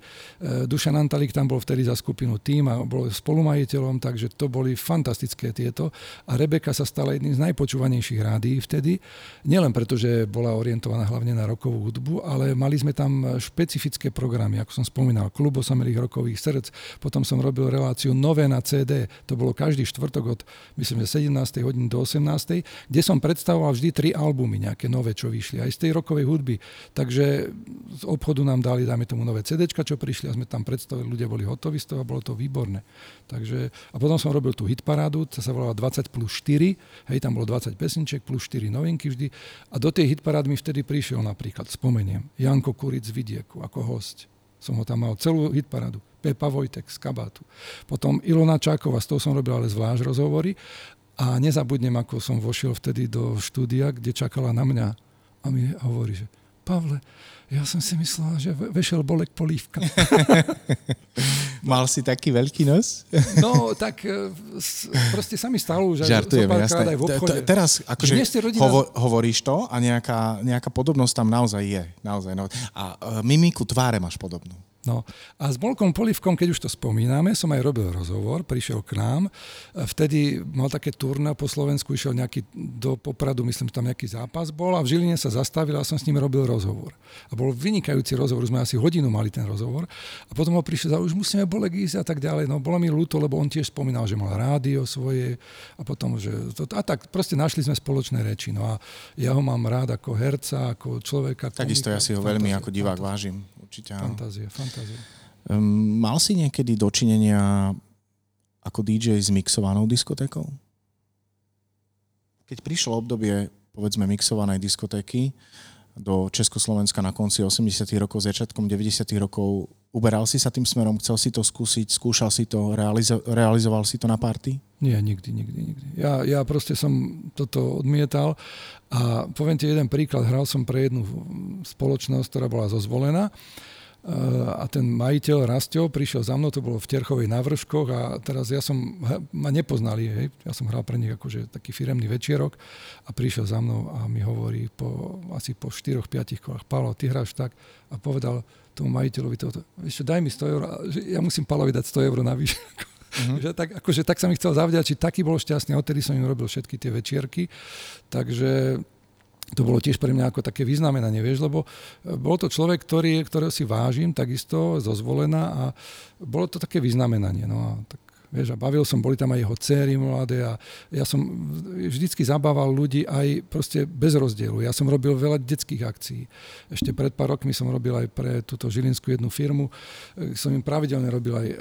Dušan Antalik tam bol vtedy za skupinu tým a bol spolumajiteľom, takže to boli fantastické tieto. A Rebeka sa stala jedným z najpočúvanejších rádií vtedy. Nielen preto, že bola orientovaná hlavne na rokovú hudbu, ale mali sme tam špecifické programy, ako som spomínal, klub osamelých rokových srdc, potom som robil reláciu Nové na CD, to bolo každý štvrtok od myslím, že 17. hodiny do 18. kde som predstavoval vždy tri albumy nejaké nové, čo vyšli, aj z tej rokovej hudby. Takže z obchodu nám dali, dáme tomu nové CD, čo prišli a sme tam predstavili, ľudia boli hotoví z toho a bolo to výborné. Takže, a potom som robil tú hitparádu, to sa volala 20 plus 4, hej, tam bolo 20 pesniček plus 4 novinky vždy a do tej hitparády mi vtedy prišiel napríklad, spomeniem, Janko Kuric Vidieku ako host. Som ho tam mal celú hitparádu. Pepa Vojtek z Kabátu. Potom Ilona Čáková, s tou som robil ale zvlášť rozhovory a nezabudnem, ako som vošiel vtedy do štúdia, kde čakala na mňa a mi hovorí, že Pavle, ja som si myslela, že vešel bolek polívka. Mal si taký veľký nos? no, tak e, proste sa mi stalo už Žartujem, jasné. aj v obchode. Teraz akože rodina... hovo, hovoríš to a nejaká, nejaká podobnosť tam naozaj je. Naozaj, no. A uh, mimiku tváre máš podobnú. No a s Bolkom Polivkom, keď už to spomíname, som aj robil rozhovor, prišiel k nám. Vtedy mal také turné po Slovensku, išiel nejaký do Popradu, myslím, tam nejaký zápas bol a v Žiline sa zastavil a som s ním robil rozhovor. A bol vynikajúci rozhovor, sme asi hodinu mali ten rozhovor. A potom ho prišiel, už musíme Bolek ísť a tak ďalej. No bolo mi ľúto, lebo on tiež spomínal, že mal rádio svoje a potom, že... To, a tak proste našli sme spoločné reči. No a ja ho mám rád ako herca, ako človeka. Takisto ja si ho veľmi ako divák vážim určite áno. Fantázia, fantázia. Um, mal si niekedy dočinenia ako DJ s mixovanou diskotékou? Keď prišlo obdobie, povedzme, mixovanej diskotéky do Československa na konci 80 rokov, začiatkom 90 rokov, uberal si sa tým smerom, chcel si to skúsiť, skúšal si to, realizo- realizoval si to na party? Nie, nikdy, nikdy, nikdy. Ja, ja proste som toto odmietal a poviem ti jeden príklad. Hral som pre jednu spoločnosť, ktorá bola zozvolená a ten majiteľ Rastio prišiel za mnou, to bolo v Terchovej na Vrškoch a teraz ja som, ma nepoznali, hej, ja som hral pre nich akože taký firemný večierok a prišiel za mnou a mi hovorí po, asi po 4-5 kolách, Paolo, ty hráš tak a povedal tomu majiteľovi toto, ešte daj mi 100 eur, ja musím Palovi dať 100 eur navyše. Uh-huh. že tak, akože, tak sa mi chcel zavďačiť, taký bol šťastný, odtedy som im robil všetky tie večierky, takže to bolo tiež pre mňa ako také vyznamenanie, vieš, lebo e, bol to človek, ktorý, ktorého si vážim, takisto zo zvolená a bolo to také vyznamenanie. No a tak Vieš, a bavil som, boli tam aj jeho céry mladé a ja som vždycky zabával ľudí aj proste bez rozdielu. Ja som robil veľa detských akcií. Ešte pred pár rokmi som robil aj pre túto žilinskú jednu firmu. Som im pravidelne robil aj e,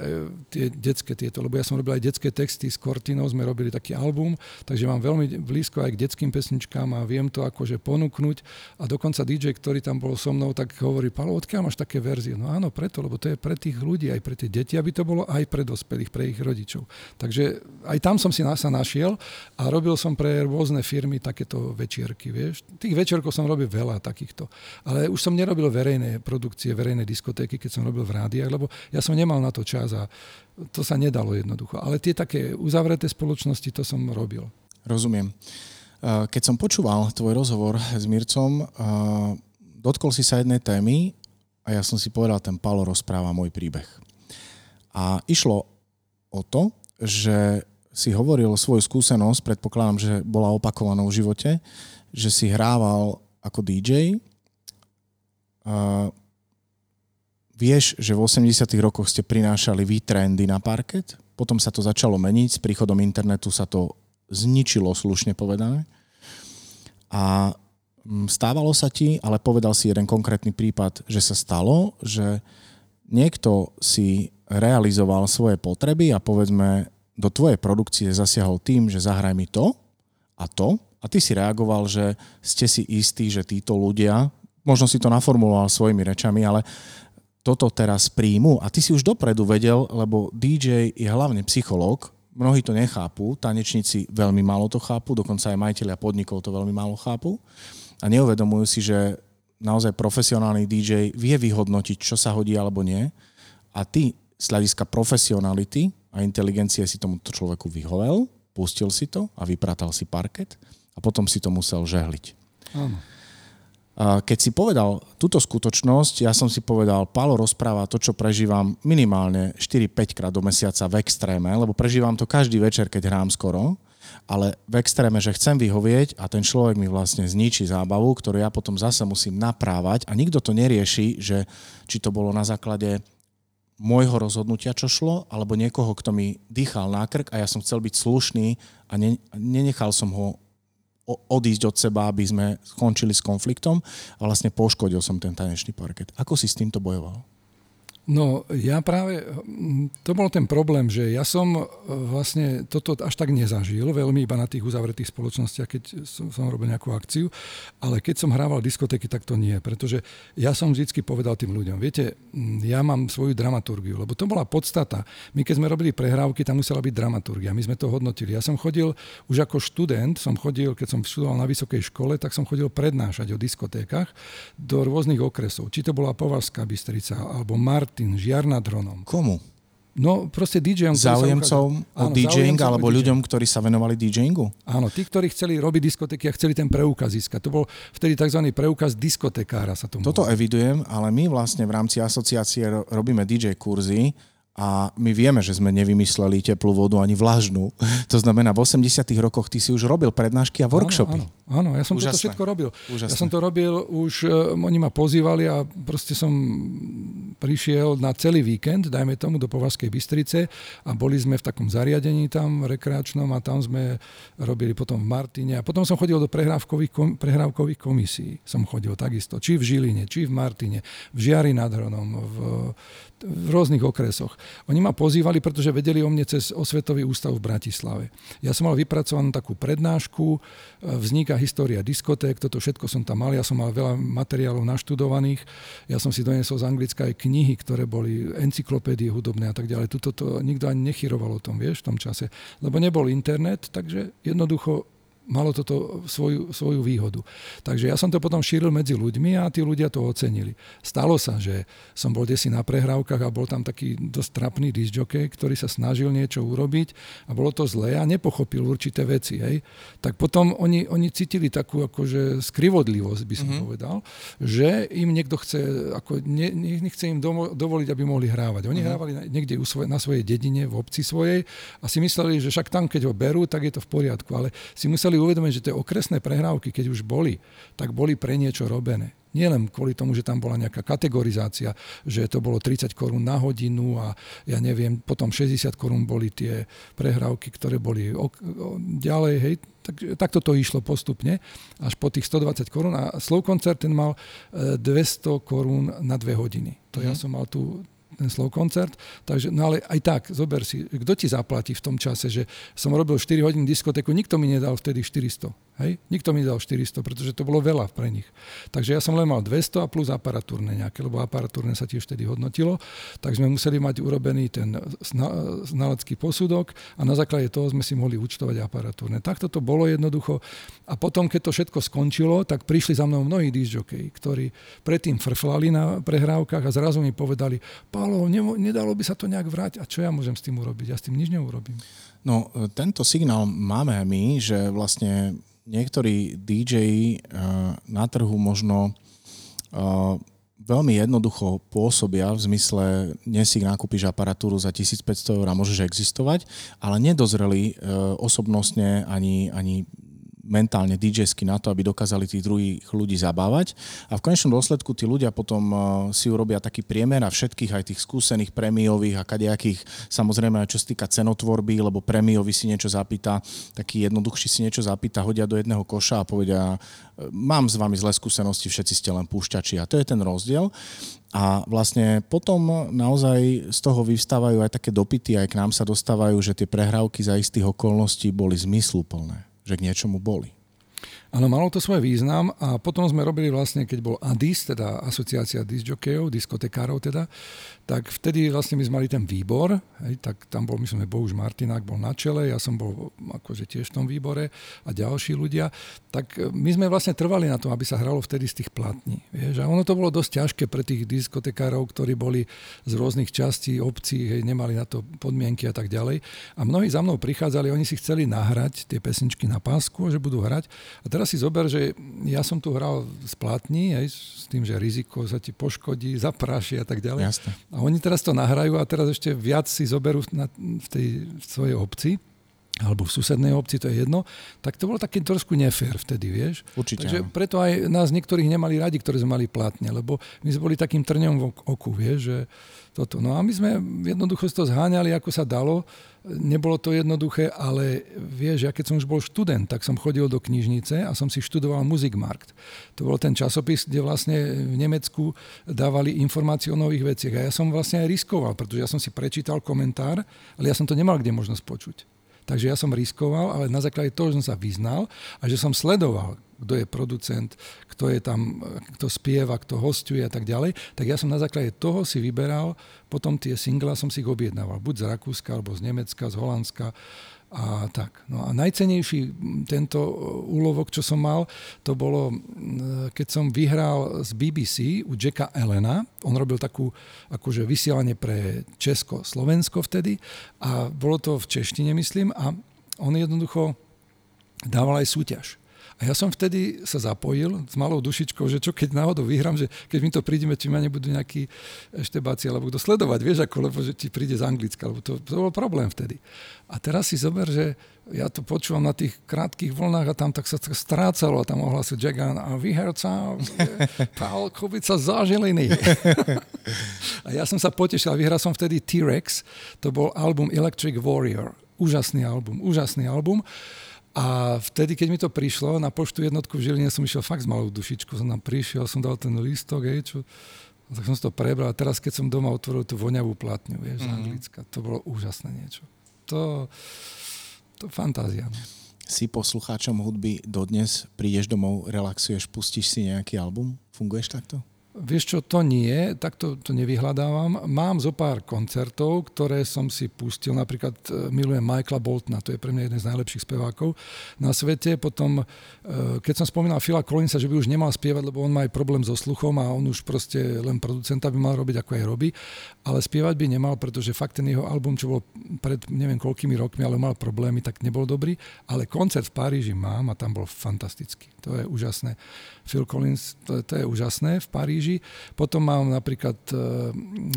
tie detské tieto, lebo ja som robil aj detské texty s Cortinou, sme robili taký album, takže mám veľmi blízko aj k detským pesničkám a viem to akože ponúknuť. A dokonca DJ, ktorý tam bol so mnou, tak hovorí, Palo, odkiaľ máš také verzie? No áno, preto, lebo to je pre tých ľudí, aj pre tie deti, aby to bolo aj pre dospelých, pre ich rodičov rodičov. Takže aj tam som si sa našiel a robil som pre rôzne firmy takéto večierky, vieš. Tých večierkov som robil veľa takýchto. Ale už som nerobil verejné produkcie, verejné diskotéky, keď som robil v rádiách, lebo ja som nemal na to čas a to sa nedalo jednoducho. Ale tie také uzavreté spoločnosti, to som robil. Rozumiem. Keď som počúval tvoj rozhovor s Mircom, dotkol si sa jednej témy a ja som si povedal, ten Palo rozpráva môj príbeh. A išlo o to, že si hovoril svoju skúsenosť, predpokladám, že bola opakovaná v živote, že si hrával ako DJ. Uh, vieš, že v 80 rokoch ste prinášali vy trendy na parket, potom sa to začalo meniť, s príchodom internetu sa to zničilo, slušne povedané. A mm, stávalo sa ti, ale povedal si jeden konkrétny prípad, že sa stalo, že niekto si realizoval svoje potreby a povedzme do tvojej produkcie zasiahol tým, že zahraj mi to a to. A ty si reagoval, že ste si istí, že títo ľudia, možno si to naformuloval svojimi rečami, ale toto teraz príjmu. A ty si už dopredu vedel, lebo DJ je hlavne psychológ, mnohí to nechápu, tanečníci veľmi málo to chápu, dokonca aj majiteľia podnikov to veľmi málo chápu. A neuvedomujú si, že naozaj profesionálny DJ vie vyhodnotiť, čo sa hodí alebo nie. A ty z hľadiska profesionality a inteligencie si tomuto človeku vyhovel, pustil si to a vypratal si parket a potom si to musel žehliť. Áno. Keď si povedal túto skutočnosť, ja som si povedal, Palo rozpráva to, čo prežívam minimálne 4-5 krát do mesiaca v extréme, lebo prežívam to každý večer, keď hrám skoro, ale v extréme, že chcem vyhovieť a ten človek mi vlastne zničí zábavu, ktorú ja potom zase musím naprávať a nikto to nerieši, že či to bolo na základe môjho rozhodnutia, čo šlo, alebo niekoho, kto mi dýchal na krk a ja som chcel byť slušný a ne, nenechal som ho odísť od seba, aby sme skončili s konfliktom a vlastne poškodil som ten tanečný parket. Ako si s týmto bojoval? No ja práve, to bol ten problém, že ja som e, vlastne toto až tak nezažil, veľmi iba na tých uzavretých spoločnostiach, keď som, som robil nejakú akciu, ale keď som hrával diskotéky, tak to nie, pretože ja som vždy povedal tým ľuďom, viete, ja mám svoju dramaturgiu, lebo to bola podstata. My keď sme robili prehrávky, tam musela byť dramaturgia, my sme to hodnotili. Ja som chodil už ako študent, som chodil, keď som študoval na vysokej škole, tak som chodil prednášať o diskotékach do rôznych okresov. Či to bola Považská Bystrica, alebo Mart Martin, Žiar nad Hronom. Komu? No proste DJom. Záujemcom o DJing alebo ľuďom, ktorí sa venovali DJingu? Áno, tí, ktorí chceli robiť diskotéky a chceli ten preukaz získať. To bol vtedy tzv. preukaz diskotekára sa to Toto evidujem, ale my vlastne v rámci asociácie robíme DJ kurzy a my vieme, že sme nevymysleli teplú vodu ani vlažnú. To znamená, v 80 rokoch ty si už robil prednášky a workshopy. Áno, áno, áno ja som Úžasné. toto všetko robil. Úžasné. Ja som to robil už, uh, oni ma pozývali a proste som prišiel na celý víkend, dajme tomu, do Povazkej Bystrice a boli sme v takom zariadení tam rekreačnom a tam sme robili potom v Martine a potom som chodil do prehrávkových, kom, prehrávkových komisí. Som chodil takisto, či v Žiline, či v Martine, v Žiari nad Hronom, v v rôznych okresoch. Oni ma pozývali, pretože vedeli o mne cez Osvetový ústav v Bratislave. Ja som mal vypracovanú takú prednášku, e, vzniká história diskoték, toto všetko som tam mal, ja som mal veľa materiálov naštudovaných, ja som si donesol z Anglicka aj knihy, ktoré boli encyklopédie hudobné a tak ďalej. Tuto to nikto ani nechyroval o tom, vieš, v tom čase. Lebo nebol internet, takže jednoducho malo toto svoju, svoju výhodu. Takže ja som to potom šíril medzi ľuďmi a tí ľudia to ocenili. Stalo sa, že som bol desi na prehrávkach a bol tam taký dosť trapný disjockey, ktorý sa snažil niečo urobiť a bolo to zlé a nepochopil určité veci. Hej. Tak potom oni, oni cítili takú akože skrivodlivosť, by som mm-hmm. povedal, že im niekto chce, ako ne, nechce im dovoliť, aby mohli hrávať. Oni mm-hmm. hrávali niekde na svojej dedine, v obci svojej a si mysleli, že však tam, keď ho berú, tak je to v poriadku, ale si museli museli uvedomiť, že tie okresné prehrávky, keď už boli, tak boli pre niečo robené. Nielen kvôli tomu, že tam bola nejaká kategorizácia, že to bolo 30 korún na hodinu a ja neviem, potom 60 korún boli tie prehrávky, ktoré boli ok- ďalej, hej, tak, takto to išlo postupne až po tých 120 korún a Slow koncert ten mal 200 e, korún na dve hodiny. To mm. ja mhm. som mal tu ten slow koncert. Takže, no ale aj tak, zober si, kto ti zaplatí v tom čase, že som robil 4 hodiny diskotéku, nikto mi nedal vtedy 400. Hej? Nikto mi dal 400, pretože to bolo veľa pre nich. Takže ja som len mal 200 a plus aparatúrne nejaké, lebo aparatúrne sa tiež vtedy hodnotilo. Takže sme museli mať urobený ten znalecký posudok a na základe toho sme si mohli účtovať aparatúrne. Takto to bolo jednoducho. A potom, keď to všetko skončilo, tak prišli za mnou mnohí disjokej, ktorí predtým frflali na prehrávkach a zrazu mi povedali, Pálo, nedalo by sa to nejak vráť. A čo ja môžem s tým urobiť? Ja s tým nič neurobím. No, tento signál máme my, že vlastne niektorí DJ eh, na trhu možno eh, veľmi jednoducho pôsobia v zmysle, dnes si nakúpiš aparatúru za 1500 eur a môžeš existovať, ale nedozreli eh, osobnostne ani, ani mentálne dj na to, aby dokázali tých druhých ľudí zabávať. A v konečnom dôsledku tí ľudia potom uh, si urobia taký priemer a všetkých aj tých skúsených prémiových a kadejakých, samozrejme aj čo sa týka cenotvorby, lebo prémiový si niečo zapýta, taký jednoduchší si niečo zapýta, hodia do jedného koša a povedia, mám s vami zlé skúsenosti, všetci ste len púšťači. A to je ten rozdiel. A vlastne potom naozaj z toho vyvstávajú aj také dopity, aj k nám sa dostávajú, že tie prehrávky za istých okolností boli zmysluplné že k niečomu boli. Áno, malo to svoj význam a potom sme robili vlastne, keď bol ADIS, teda Asociácia disjokejov, diskotekárov teda, tak vtedy vlastne my sme mali ten výbor, hej, tak tam bol, myslím, Bohuž Martinák bol na čele, ja som bol akože tiež v tom výbore a ďalší ľudia, tak e, my sme vlastne trvali na tom, aby sa hralo vtedy z tých platní. Vieš? A ono to bolo dosť ťažké pre tých diskotekárov, ktorí boli z rôznych častí obcí, hej, nemali na to podmienky a tak ďalej. A mnohí za mnou prichádzali, oni si chceli nahrať tie pesničky na pásku, že budú hrať. A teraz si zober, že ja som tu hral z platní, aj s tým, že riziko sa ti poškodí, zapráši a tak ďalej. Jasne. A oni teraz to nahrajú a teraz ešte viac si zoberú na, v tej v svojej obci alebo v susednej obci, to je jedno, tak to bolo také trošku nefér vtedy, vieš. Určite. Takže preto aj nás niektorých nemali radi, ktorí sme mali platne, lebo my sme boli takým trňom v oku, vieš, že toto. No a my sme jednoducho to zháňali, ako sa dalo. Nebolo to jednoduché, ale vieš, ja keď som už bol študent, tak som chodil do knižnice a som si študoval Musikmarkt. To bol ten časopis, kde vlastne v Nemecku dávali informácie o nových veciach. A ja som vlastne aj riskoval, pretože ja som si prečítal komentár, ale ja som to nemal kde možnosť počuť. Takže ja som riskoval, ale na základe toho, že som sa vyznal a že som sledoval, kto je producent, kto je tam, kto spieva, kto hostuje a tak ďalej, tak ja som na základe toho si vyberal, potom tie singla som si ich objednával, buď z Rakúska, alebo z Nemecka, z Holandska a tak. No a najcenejší tento úlovok, čo som mal, to bolo, keď som vyhral z BBC u Jacka Elena. On robil takú akože vysielanie pre Česko, Slovensko vtedy a bolo to v češtine, myslím, a on jednoducho dával aj súťaž. A ja som vtedy sa zapojil s malou dušičkou, že čo keď náhodou vyhrám, že keď mi to prídeme, či ma nebudú nejakí eštebáci alebo kto sledovať, vieš ako, lebo že ti príde z Anglicka, lebo to, to bol problém vtedy. A teraz si zober, že ja to počúvam na tých krátkých vlnách a tam tak sa strácalo a tam ohlasil Jagan a vyherca Pál Kubica zaželený. a ja som sa potešil a vyhral som vtedy T-Rex, to bol album Electric Warrior. Úžasný album, úžasný album. A vtedy, keď mi to prišlo na poštu jednotku v Žiline, som išiel fakt s malou dušičkou, som tam prišiel, som dal ten lístok, hej, čo, tak som si to prebral. A teraz, keď som doma otvoril tú voňavú platňu, vieš, mm. anglická, to bolo úžasné niečo. To, to fantázia. No. Si poslucháčom hudby dodnes, prídeš domov, relaxuješ, pustíš si nejaký album? Funguješ takto? Vieš čo, to nie, takto to nevyhľadávam. Mám zo pár koncertov, ktoré som si pustil, napríklad e, milujem Michaela Boltona, to je pre mňa jeden z najlepších spevákov na svete. Potom, e, keď som spomínal Phila Collinsa, že by už nemal spievať, lebo on má aj problém so sluchom a on už proste len producenta by mal robiť, ako aj robí, ale spievať by nemal, pretože fakt ten jeho album, čo bol pred neviem koľkými rokmi, ale mal problémy, tak nebol dobrý, ale koncert v Paríži mám a tam bol fantastický. To je úžasné. Phil Collins, to, to je úžasné v Paríži. Potom mám napríklad uh,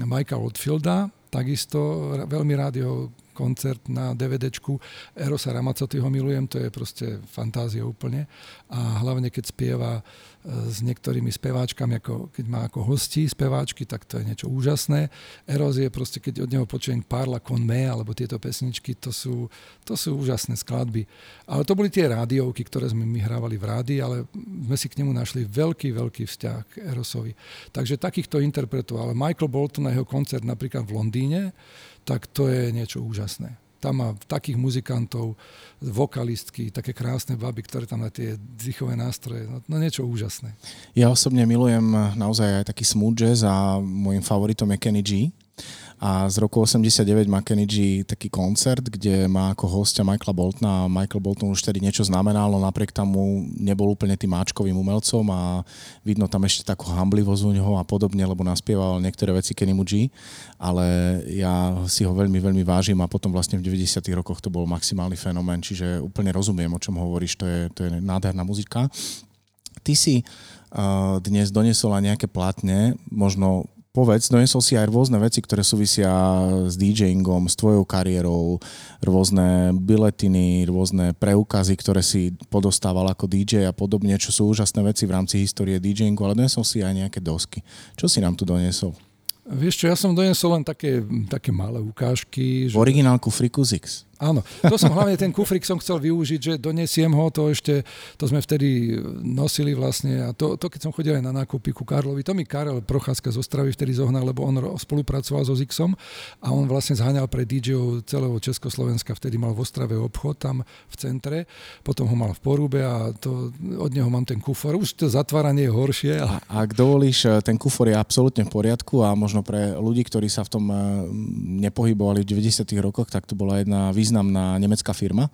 Mikea Oldfielda, takisto veľmi rád jeho koncert na DVDčku. Erosa Ramacotyho milujem, to je proste fantázia úplne. A hlavne keď spieva s niektorými speváčkami, ako keď má ako hostí speváčky, tak to je niečo úžasné. Eros je proste, keď od neho počujem Parla con me, alebo tieto pesničky, to sú, to sú úžasné skladby. Ale to boli tie rádiovky, ktoré sme my hrávali v rádii, ale sme si k nemu našli veľký, veľký vzťah k Erosovi. Takže takýchto interpretov, ale Michael Bolton na jeho koncert napríklad v Londýne, tak to je niečo úžasné. Tam má takých muzikantov, vokalistky, také krásne baby, ktoré tam na tie dzychové nástroje, no, no niečo úžasné. Ja osobne milujem naozaj aj taký smooth jazz a môjim favoritom je Kenny G. A z roku 89 má Kennedy taký koncert, kde má ako hostia Michaela Boltona a Michael Bolton už tedy niečo znamenal, no napriek tomu nebol úplne tým máčkovým umelcom a vidno tam ešte takú hamblivosť u neho a podobne, lebo naspieval niektoré veci Kenny G, ale ja si ho veľmi, veľmi vážim a potom vlastne v 90 rokoch to bol maximálny fenomén, čiže úplne rozumiem, o čom hovoríš, to je, to je nádherná muzika. Ty si uh, dnes donesol aj nejaké platne, možno povedz, donesol si aj rôzne veci, ktoré súvisia s DJingom, s tvojou kariérou, rôzne biletiny, rôzne preukazy, ktoré si podostával ako DJ a podobne, čo sú úžasné veci v rámci histórie DJingu, ale donesol si aj nejaké dosky. Čo si nám tu donesol? Vieš čo, ja som donesol len také, také malé ukážky. Že... Originálku Freakuzix. Áno, to som hlavne ten kufrik som chcel využiť, že donesiem ho, to ešte, to sme vtedy nosili vlastne a to, to keď som chodil aj na nákupy ku Karlovi, to mi Karel Procházka z Ostravy vtedy zohnal, lebo on spolupracoval so Zixom a on vlastne zháňal pre DJ celého Československa, vtedy mal v Ostrave obchod tam v centre, potom ho mal v Porúbe a to, od neho mám ten kufor, už to zatváranie je horšie. A... Ak dovolíš, ten kufor je absolútne v poriadku a možno pre ľudí, ktorí sa v tom eh, nepohybovali v 90 rokoch, tak to bola jedna významná nemecká firma,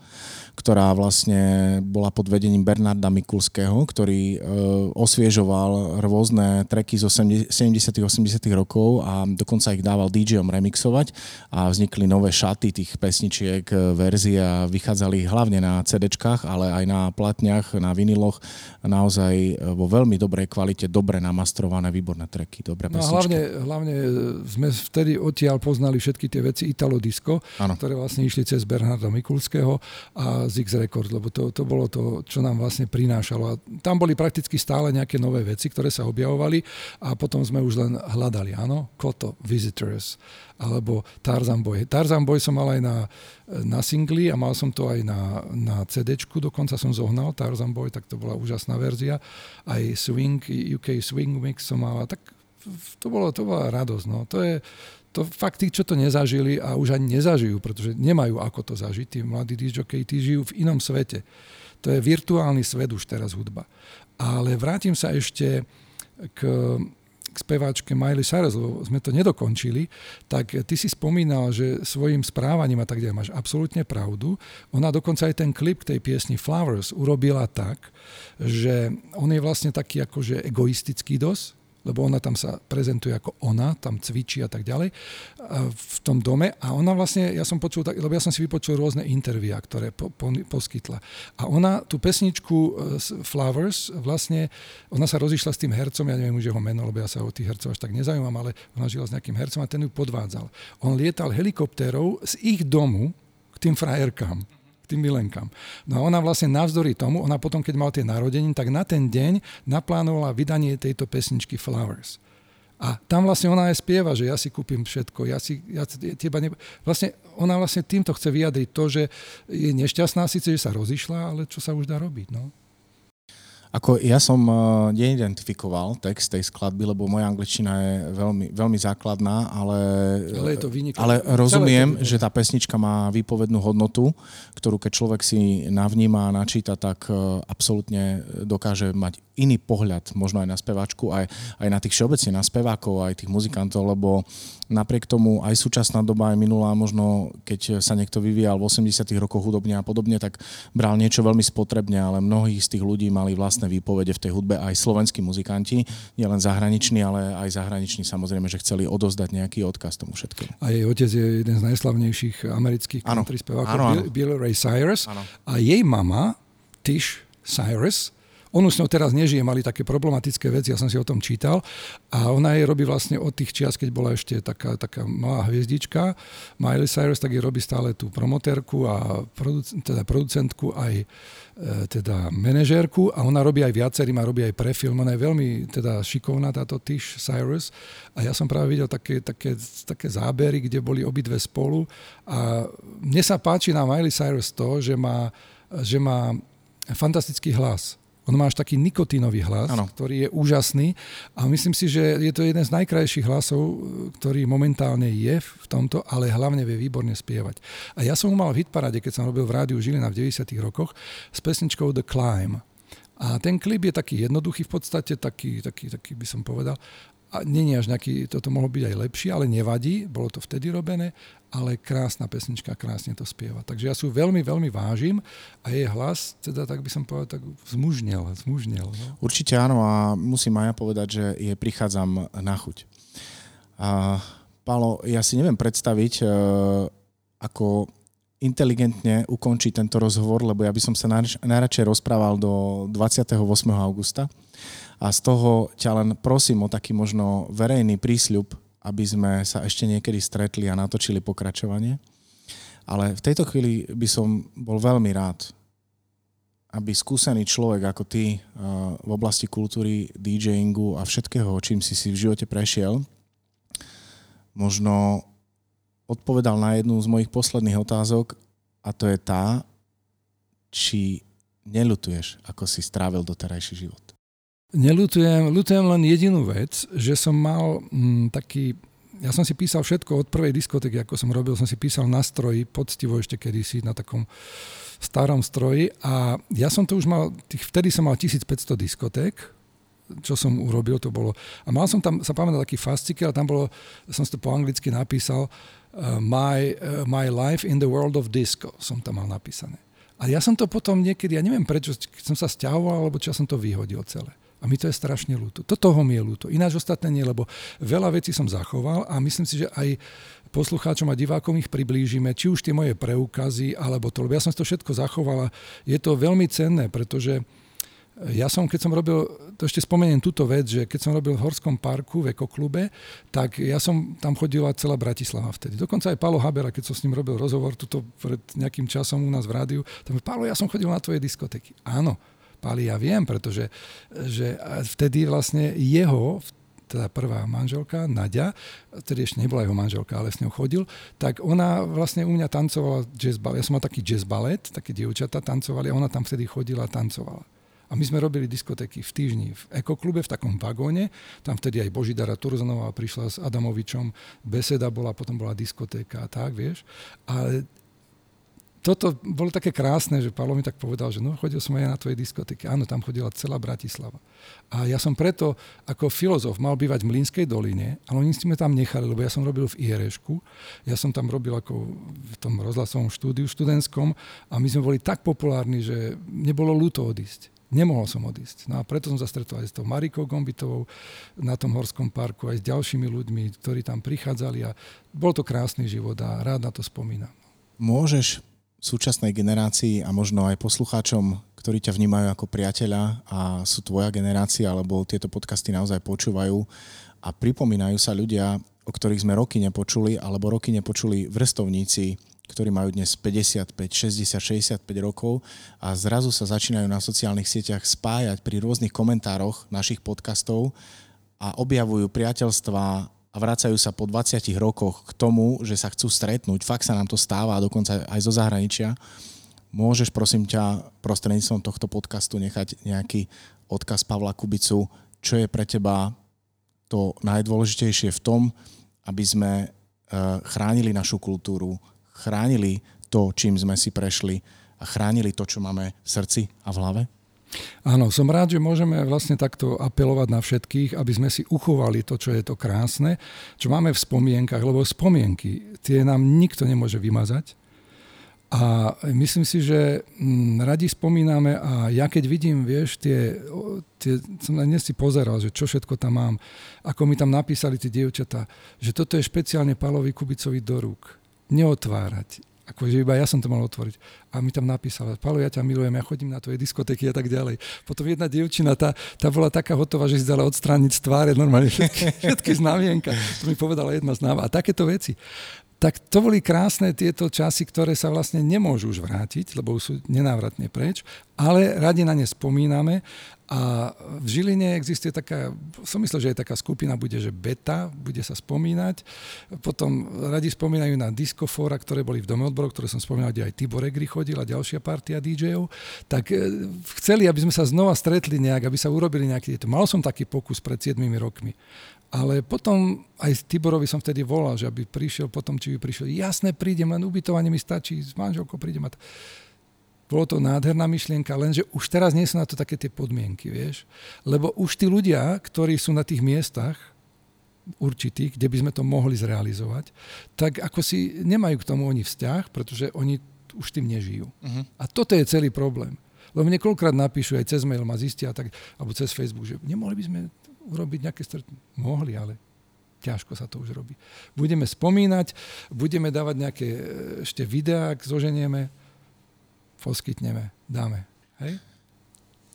ktorá vlastne bola pod vedením Bernarda Mikulského, ktorý e, osviežoval rôzne treky zo 70 80 rokov a dokonca ich dával DJom remixovať a vznikli nové šaty tých pesničiek, e, verzie a vychádzali hlavne na CDčkách, ale aj na platniach, na viniloch naozaj e, vo veľmi dobrej kvalite, dobre namastrované, výborné treky, dobré no hlavne, hlavne sme vtedy odtiaľ poznali všetky tie veci Italo Disco, ano. ktoré vlastne išli cez Bernarda Mikulského a z X Record, lebo to, to bolo to, čo nám vlastne prinášalo. A tam boli prakticky stále nejaké nové veci, ktoré sa objavovali a potom sme už len hľadali, áno, Koto, Visitors, alebo Tarzan Boy. Tarzan Boy som mal aj na, na singli a mal som to aj na, na CD, dokonca som zohnal Tarzan Boy, tak to bola úžasná verzia. Aj Swing, UK Swing Mix som mal, tak to, bolo, to bola radosť. No. To je, to fakt tí, čo to nezažili a už ani nezažijú, pretože nemajú ako to zažiť, tí mladí DJoky, tí žijú v inom svete. To je virtuálny svet už teraz hudba. Ale vrátim sa ešte k, k speváčke Miley Cyrus, lebo sme to nedokončili, tak ty si spomínal, že svojim správaním a tak ďalej máš absolútne pravdu. Ona dokonca aj ten klip k tej piesni Flowers urobila tak, že on je vlastne taký akože egoistický dosť, lebo ona tam sa prezentuje ako ona, tam cvičí a tak ďalej v tom dome. A ona vlastne, ja som počul, lebo ja som si vypočul rôzne intervia, ktoré po, po, poskytla. A ona tú pesničku e, Flowers vlastne, ona sa rozišla s tým hercom, ja neviem už jeho meno, lebo ja sa o tých hercov až tak nezaujímam, ale ona žila s nejakým hercom a ten ju podvádzal. On lietal helikoptérov z ich domu k tým frajerkám tým milenkám. No a ona vlastne navzdory tomu, ona potom, keď mal tie narodeniny, tak na ten deň naplánovala vydanie tejto pesničky Flowers. A tam vlastne ona aj spieva, že ja si kúpim všetko, ja si, ja teba ne... Vlastne ona vlastne týmto chce vyjadriť to, že je nešťastná síce, že sa rozišla, ale čo sa už dá robiť, no. Ako ja som uh, neidentifikoval text tej skladby, lebo moja angličtina je veľmi, veľmi základná, ale, ale, je to ale rozumiem, to že tá pesnička má výpovednú hodnotu, ktorú keď človek si navníma a načíta, tak uh, absolútne dokáže mať iný pohľad možno aj na speváčku, aj, aj na tých všeobecne, na spevákov, aj tých muzikantov, lebo napriek tomu aj súčasná doba, aj minulá, možno keď sa niekto vyvíjal v 80 rokoch hudobne a podobne, tak bral niečo veľmi spotrebne, ale mnohí z tých ľudí mali vlastné výpovede v tej hudbe, aj slovenskí muzikanti, nielen zahraniční, ale aj zahraniční samozrejme, že chceli odozdať nejaký odkaz tomu všetkému. A jej otec je jeden z najslavnejších amerických country spevákov, Bill, Bill Ray Cyrus. Ano. A jej mama, Tish Cyrus, On už s ňou teraz nežije, mali také problematické veci, ja som si o tom čítal. A ona jej robí vlastne od tých čias, keď bola ešte taká, taká malá hviezdička, Miley Cyrus, tak jej robí stále tú promotérku a produc- teda producentku aj E, teda manažérku a ona robí aj viacerým a robí aj pre film. Ona je veľmi teda šikovná táto Tish Cyrus a ja som práve videl také, také, také zábery, kde boli obidve spolu a mne sa páči na Miley Cyrus to, že má, že má fantastický hlas on má až taký nikotínový hlas, ano. ktorý je úžasný a myslím si, že je to jeden z najkrajších hlasov, ktorý momentálne je v tomto, ale hlavne vie výborne spievať. A ja som ho mal v hitparade, keď som robil v rádiu Žilina v 90. rokoch s pesničkou The Climb. A ten klip je taký jednoduchý v podstate, taký, taký, taký by som povedal, a je až nejaký, toto mohlo byť aj lepšie, ale nevadí, bolo to vtedy robené, ale krásna pesnička, krásne to spieva. Takže ja sú veľmi, veľmi vážim a jej hlas, teda tak by som povedal, tak zmužnel, zmužnel. No. Určite áno a musím aj ja povedať, že je prichádzam na chuť. A, Pálo, ja si neviem predstaviť, e, ako inteligentne ukončiť tento rozhovor, lebo ja by som sa najradšej rozprával do 28. augusta a z toho ťa len prosím o taký možno verejný prísľub, aby sme sa ešte niekedy stretli a natočili pokračovanie. Ale v tejto chvíli by som bol veľmi rád, aby skúsený človek ako ty eh, v oblasti kultúry, DJingu a všetkého, čím si si v živote prešiel, možno odpovedal na jednu z mojich posledných otázok a to je tá, či nelutuješ, ako si strávil doterajší život. Nelutujem, lutujem len jedinú vec, že som mal mm, taký ja som si písal všetko od prvej diskotéky, ako som robil, som si písal na stroji, poctivo ešte kedysi, na takom starom stroji a ja som to už mal, tých, vtedy som mal 1500 diskoték, čo som urobil, to bolo, a mal som tam, sa pamätám, taký fascikel, tam bolo, som si to po anglicky napísal, uh, my, uh, my life in the world of disco, som tam mal napísané. A ja som to potom niekedy, ja neviem prečo, keď som sa stiahoval, alebo čo som to vyhodil celé. A mi to je strašne ľúto. To toho mi je ľúto. Ináč ostatné nie, lebo veľa vecí som zachoval a myslím si, že aj poslucháčom a divákom ich priblížime, či už tie moje preukazy, alebo to, lebo ja som si to všetko zachoval a je to veľmi cenné, pretože ja som, keď som robil, to ešte spomeniem túto vec, že keď som robil v Horskom parku v ekoklube, tak ja som tam chodila celá Bratislava vtedy. Dokonca aj Palo Habera, keď som s ním robil rozhovor tuto pred nejakým časom u nás v rádiu, tam Palo, ja som chodil na tvoje diskotéky. Áno, Pali, ja viem, pretože že vtedy vlastne jeho, teda prvá manželka, Nadia, tedy ešte nebola jeho manželka, ale s ňou chodil, tak ona vlastne u mňa tancovala jazz ballet. Ja som mal taký jazz ballet, také dievčatá tancovali a ona tam vtedy chodila a tancovala. A my sme robili diskotéky v týždni v ekoklube, v takom vagóne. Tam vtedy aj Božidara Turzanová prišla s Adamovičom, beseda bola, potom bola diskotéka a tak, vieš. Ale toto bolo také krásne, že Paolo mi tak povedal, že no chodil som aj na tvojej diskotéke. Áno, tam chodila celá Bratislava. A ja som preto ako filozof mal bývať v Mlínskej doline, ale oni si ma tam nechali, lebo ja som robil v IRŠku. Ja som tam robil ako v tom rozhlasovom štúdiu študentskom a my sme boli tak populárni, že nebolo ľúto odísť. Nemohol som odísť. No a preto som sa aj s tou Marikou Gombitovou na tom Horskom parku, aj s ďalšími ľuďmi, ktorí tam prichádzali a bol to krásny život a rád na to spomínam. Môžeš súčasnej generácii a možno aj poslucháčom, ktorí ťa vnímajú ako priateľa a sú tvoja generácia, alebo tieto podcasty naozaj počúvajú a pripomínajú sa ľudia, o ktorých sme roky nepočuli, alebo roky nepočuli vrstovníci, ktorí majú dnes 55, 60, 65 rokov a zrazu sa začínajú na sociálnych sieťach spájať pri rôznych komentároch našich podcastov a objavujú priateľstva a vracajú sa po 20 rokoch k tomu, že sa chcú stretnúť. Fakt sa nám to stáva, dokonca aj zo zahraničia. Môžeš, prosím ťa, prostredníctvom tohto podcastu nechať nejaký odkaz Pavla Kubicu, čo je pre teba to najdôležitejšie v tom, aby sme eh, chránili našu kultúru, chránili to, čím sme si prešli a chránili to, čo máme v srdci a v hlave? Áno, som rád, že môžeme vlastne takto apelovať na všetkých, aby sme si uchovali to, čo je to krásne, čo máme v spomienkach, lebo spomienky, tie nám nikto nemôže vymazať. A myslím si, že mm, radi spomíname a ja keď vidím, vieš, tie, tie som dnes si pozeral, že čo všetko tam mám, ako mi tam napísali tie dievčatá, že toto je špeciálne Palovi Kubicovi do rúk. Neotvárať, Akože iba ja som to mal otvoriť. A mi tam napísala, Palo, ja ťa milujem, ja chodím na tvoje diskotéky a tak ďalej. Potom jedna dievčina, tá, tá bola taká hotová, že si dala odstrániť z tváre normálne všetky, všetky znamienka. To mi povedala jedna známa. A takéto veci tak to boli krásne tieto časy, ktoré sa vlastne nemôžu už vrátiť, lebo sú nenávratne preč, ale radi na ne spomíname a v Žiline existuje taká, som myslel, že je taká skupina, bude, že beta, bude sa spomínať. Potom radi spomínajú na diskofóra, ktoré boli v Dome odborov, ktoré som spomínal, kde aj Tibor Egri chodil a ďalšia partia DJov. Tak e, chceli, aby sme sa znova stretli nejak, aby sa urobili nejaký... Mal som taký pokus pred 7 rokmi. Ale potom aj Tiborovi som vtedy volal, že aby prišiel potom, či by prišiel. Jasné, prídem, len ubytovanie mi stačí, s manželkou prídem. A t- bolo to nádherná myšlienka, lenže už teraz nie sú na to také tie podmienky, vieš. Lebo už tí ľudia, ktorí sú na tých miestach, určitých, kde by sme to mohli zrealizovať, tak ako si nemajú k tomu oni vzťah, pretože oni už tým nežijú. Uh-huh. A toto je celý problém. Lebo mne koľkrát napíšu, aj cez mail ma zistia, tak, alebo cez Facebook, že nemohli by sme urobiť nejaké stretnutie? Mohli, ale ťažko sa to už robí. Budeme spomínať, budeme dávať nejaké e, ešte videá, ak zoženieme, poskytneme, dáme. Hej?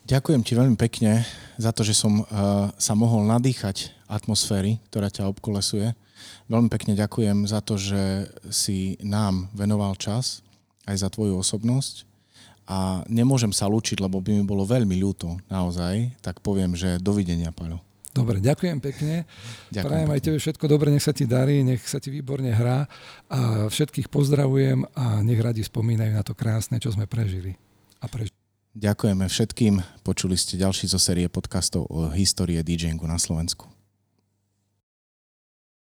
Ďakujem ti veľmi pekne za to, že som uh, sa mohol nadýchať atmosféry, ktorá ťa obkolesuje. Veľmi pekne ďakujem za to, že si nám venoval čas, aj za tvoju osobnosť. A nemôžem sa lúčiť, lebo by mi bolo veľmi ľúto, naozaj. Tak poviem, že dovidenia, Paľo. Dobre, ďakujem pekne. Ďakujem Prajem aj tebe všetko dobre, nech sa ti darí, nech sa ti výborne hrá a všetkých pozdravujem a nech radi spomínajú na to krásne, čo sme prežili. A prežili. Ďakujeme všetkým. Počuli ste ďalší zo série podcastov o histórie DJingu na Slovensku.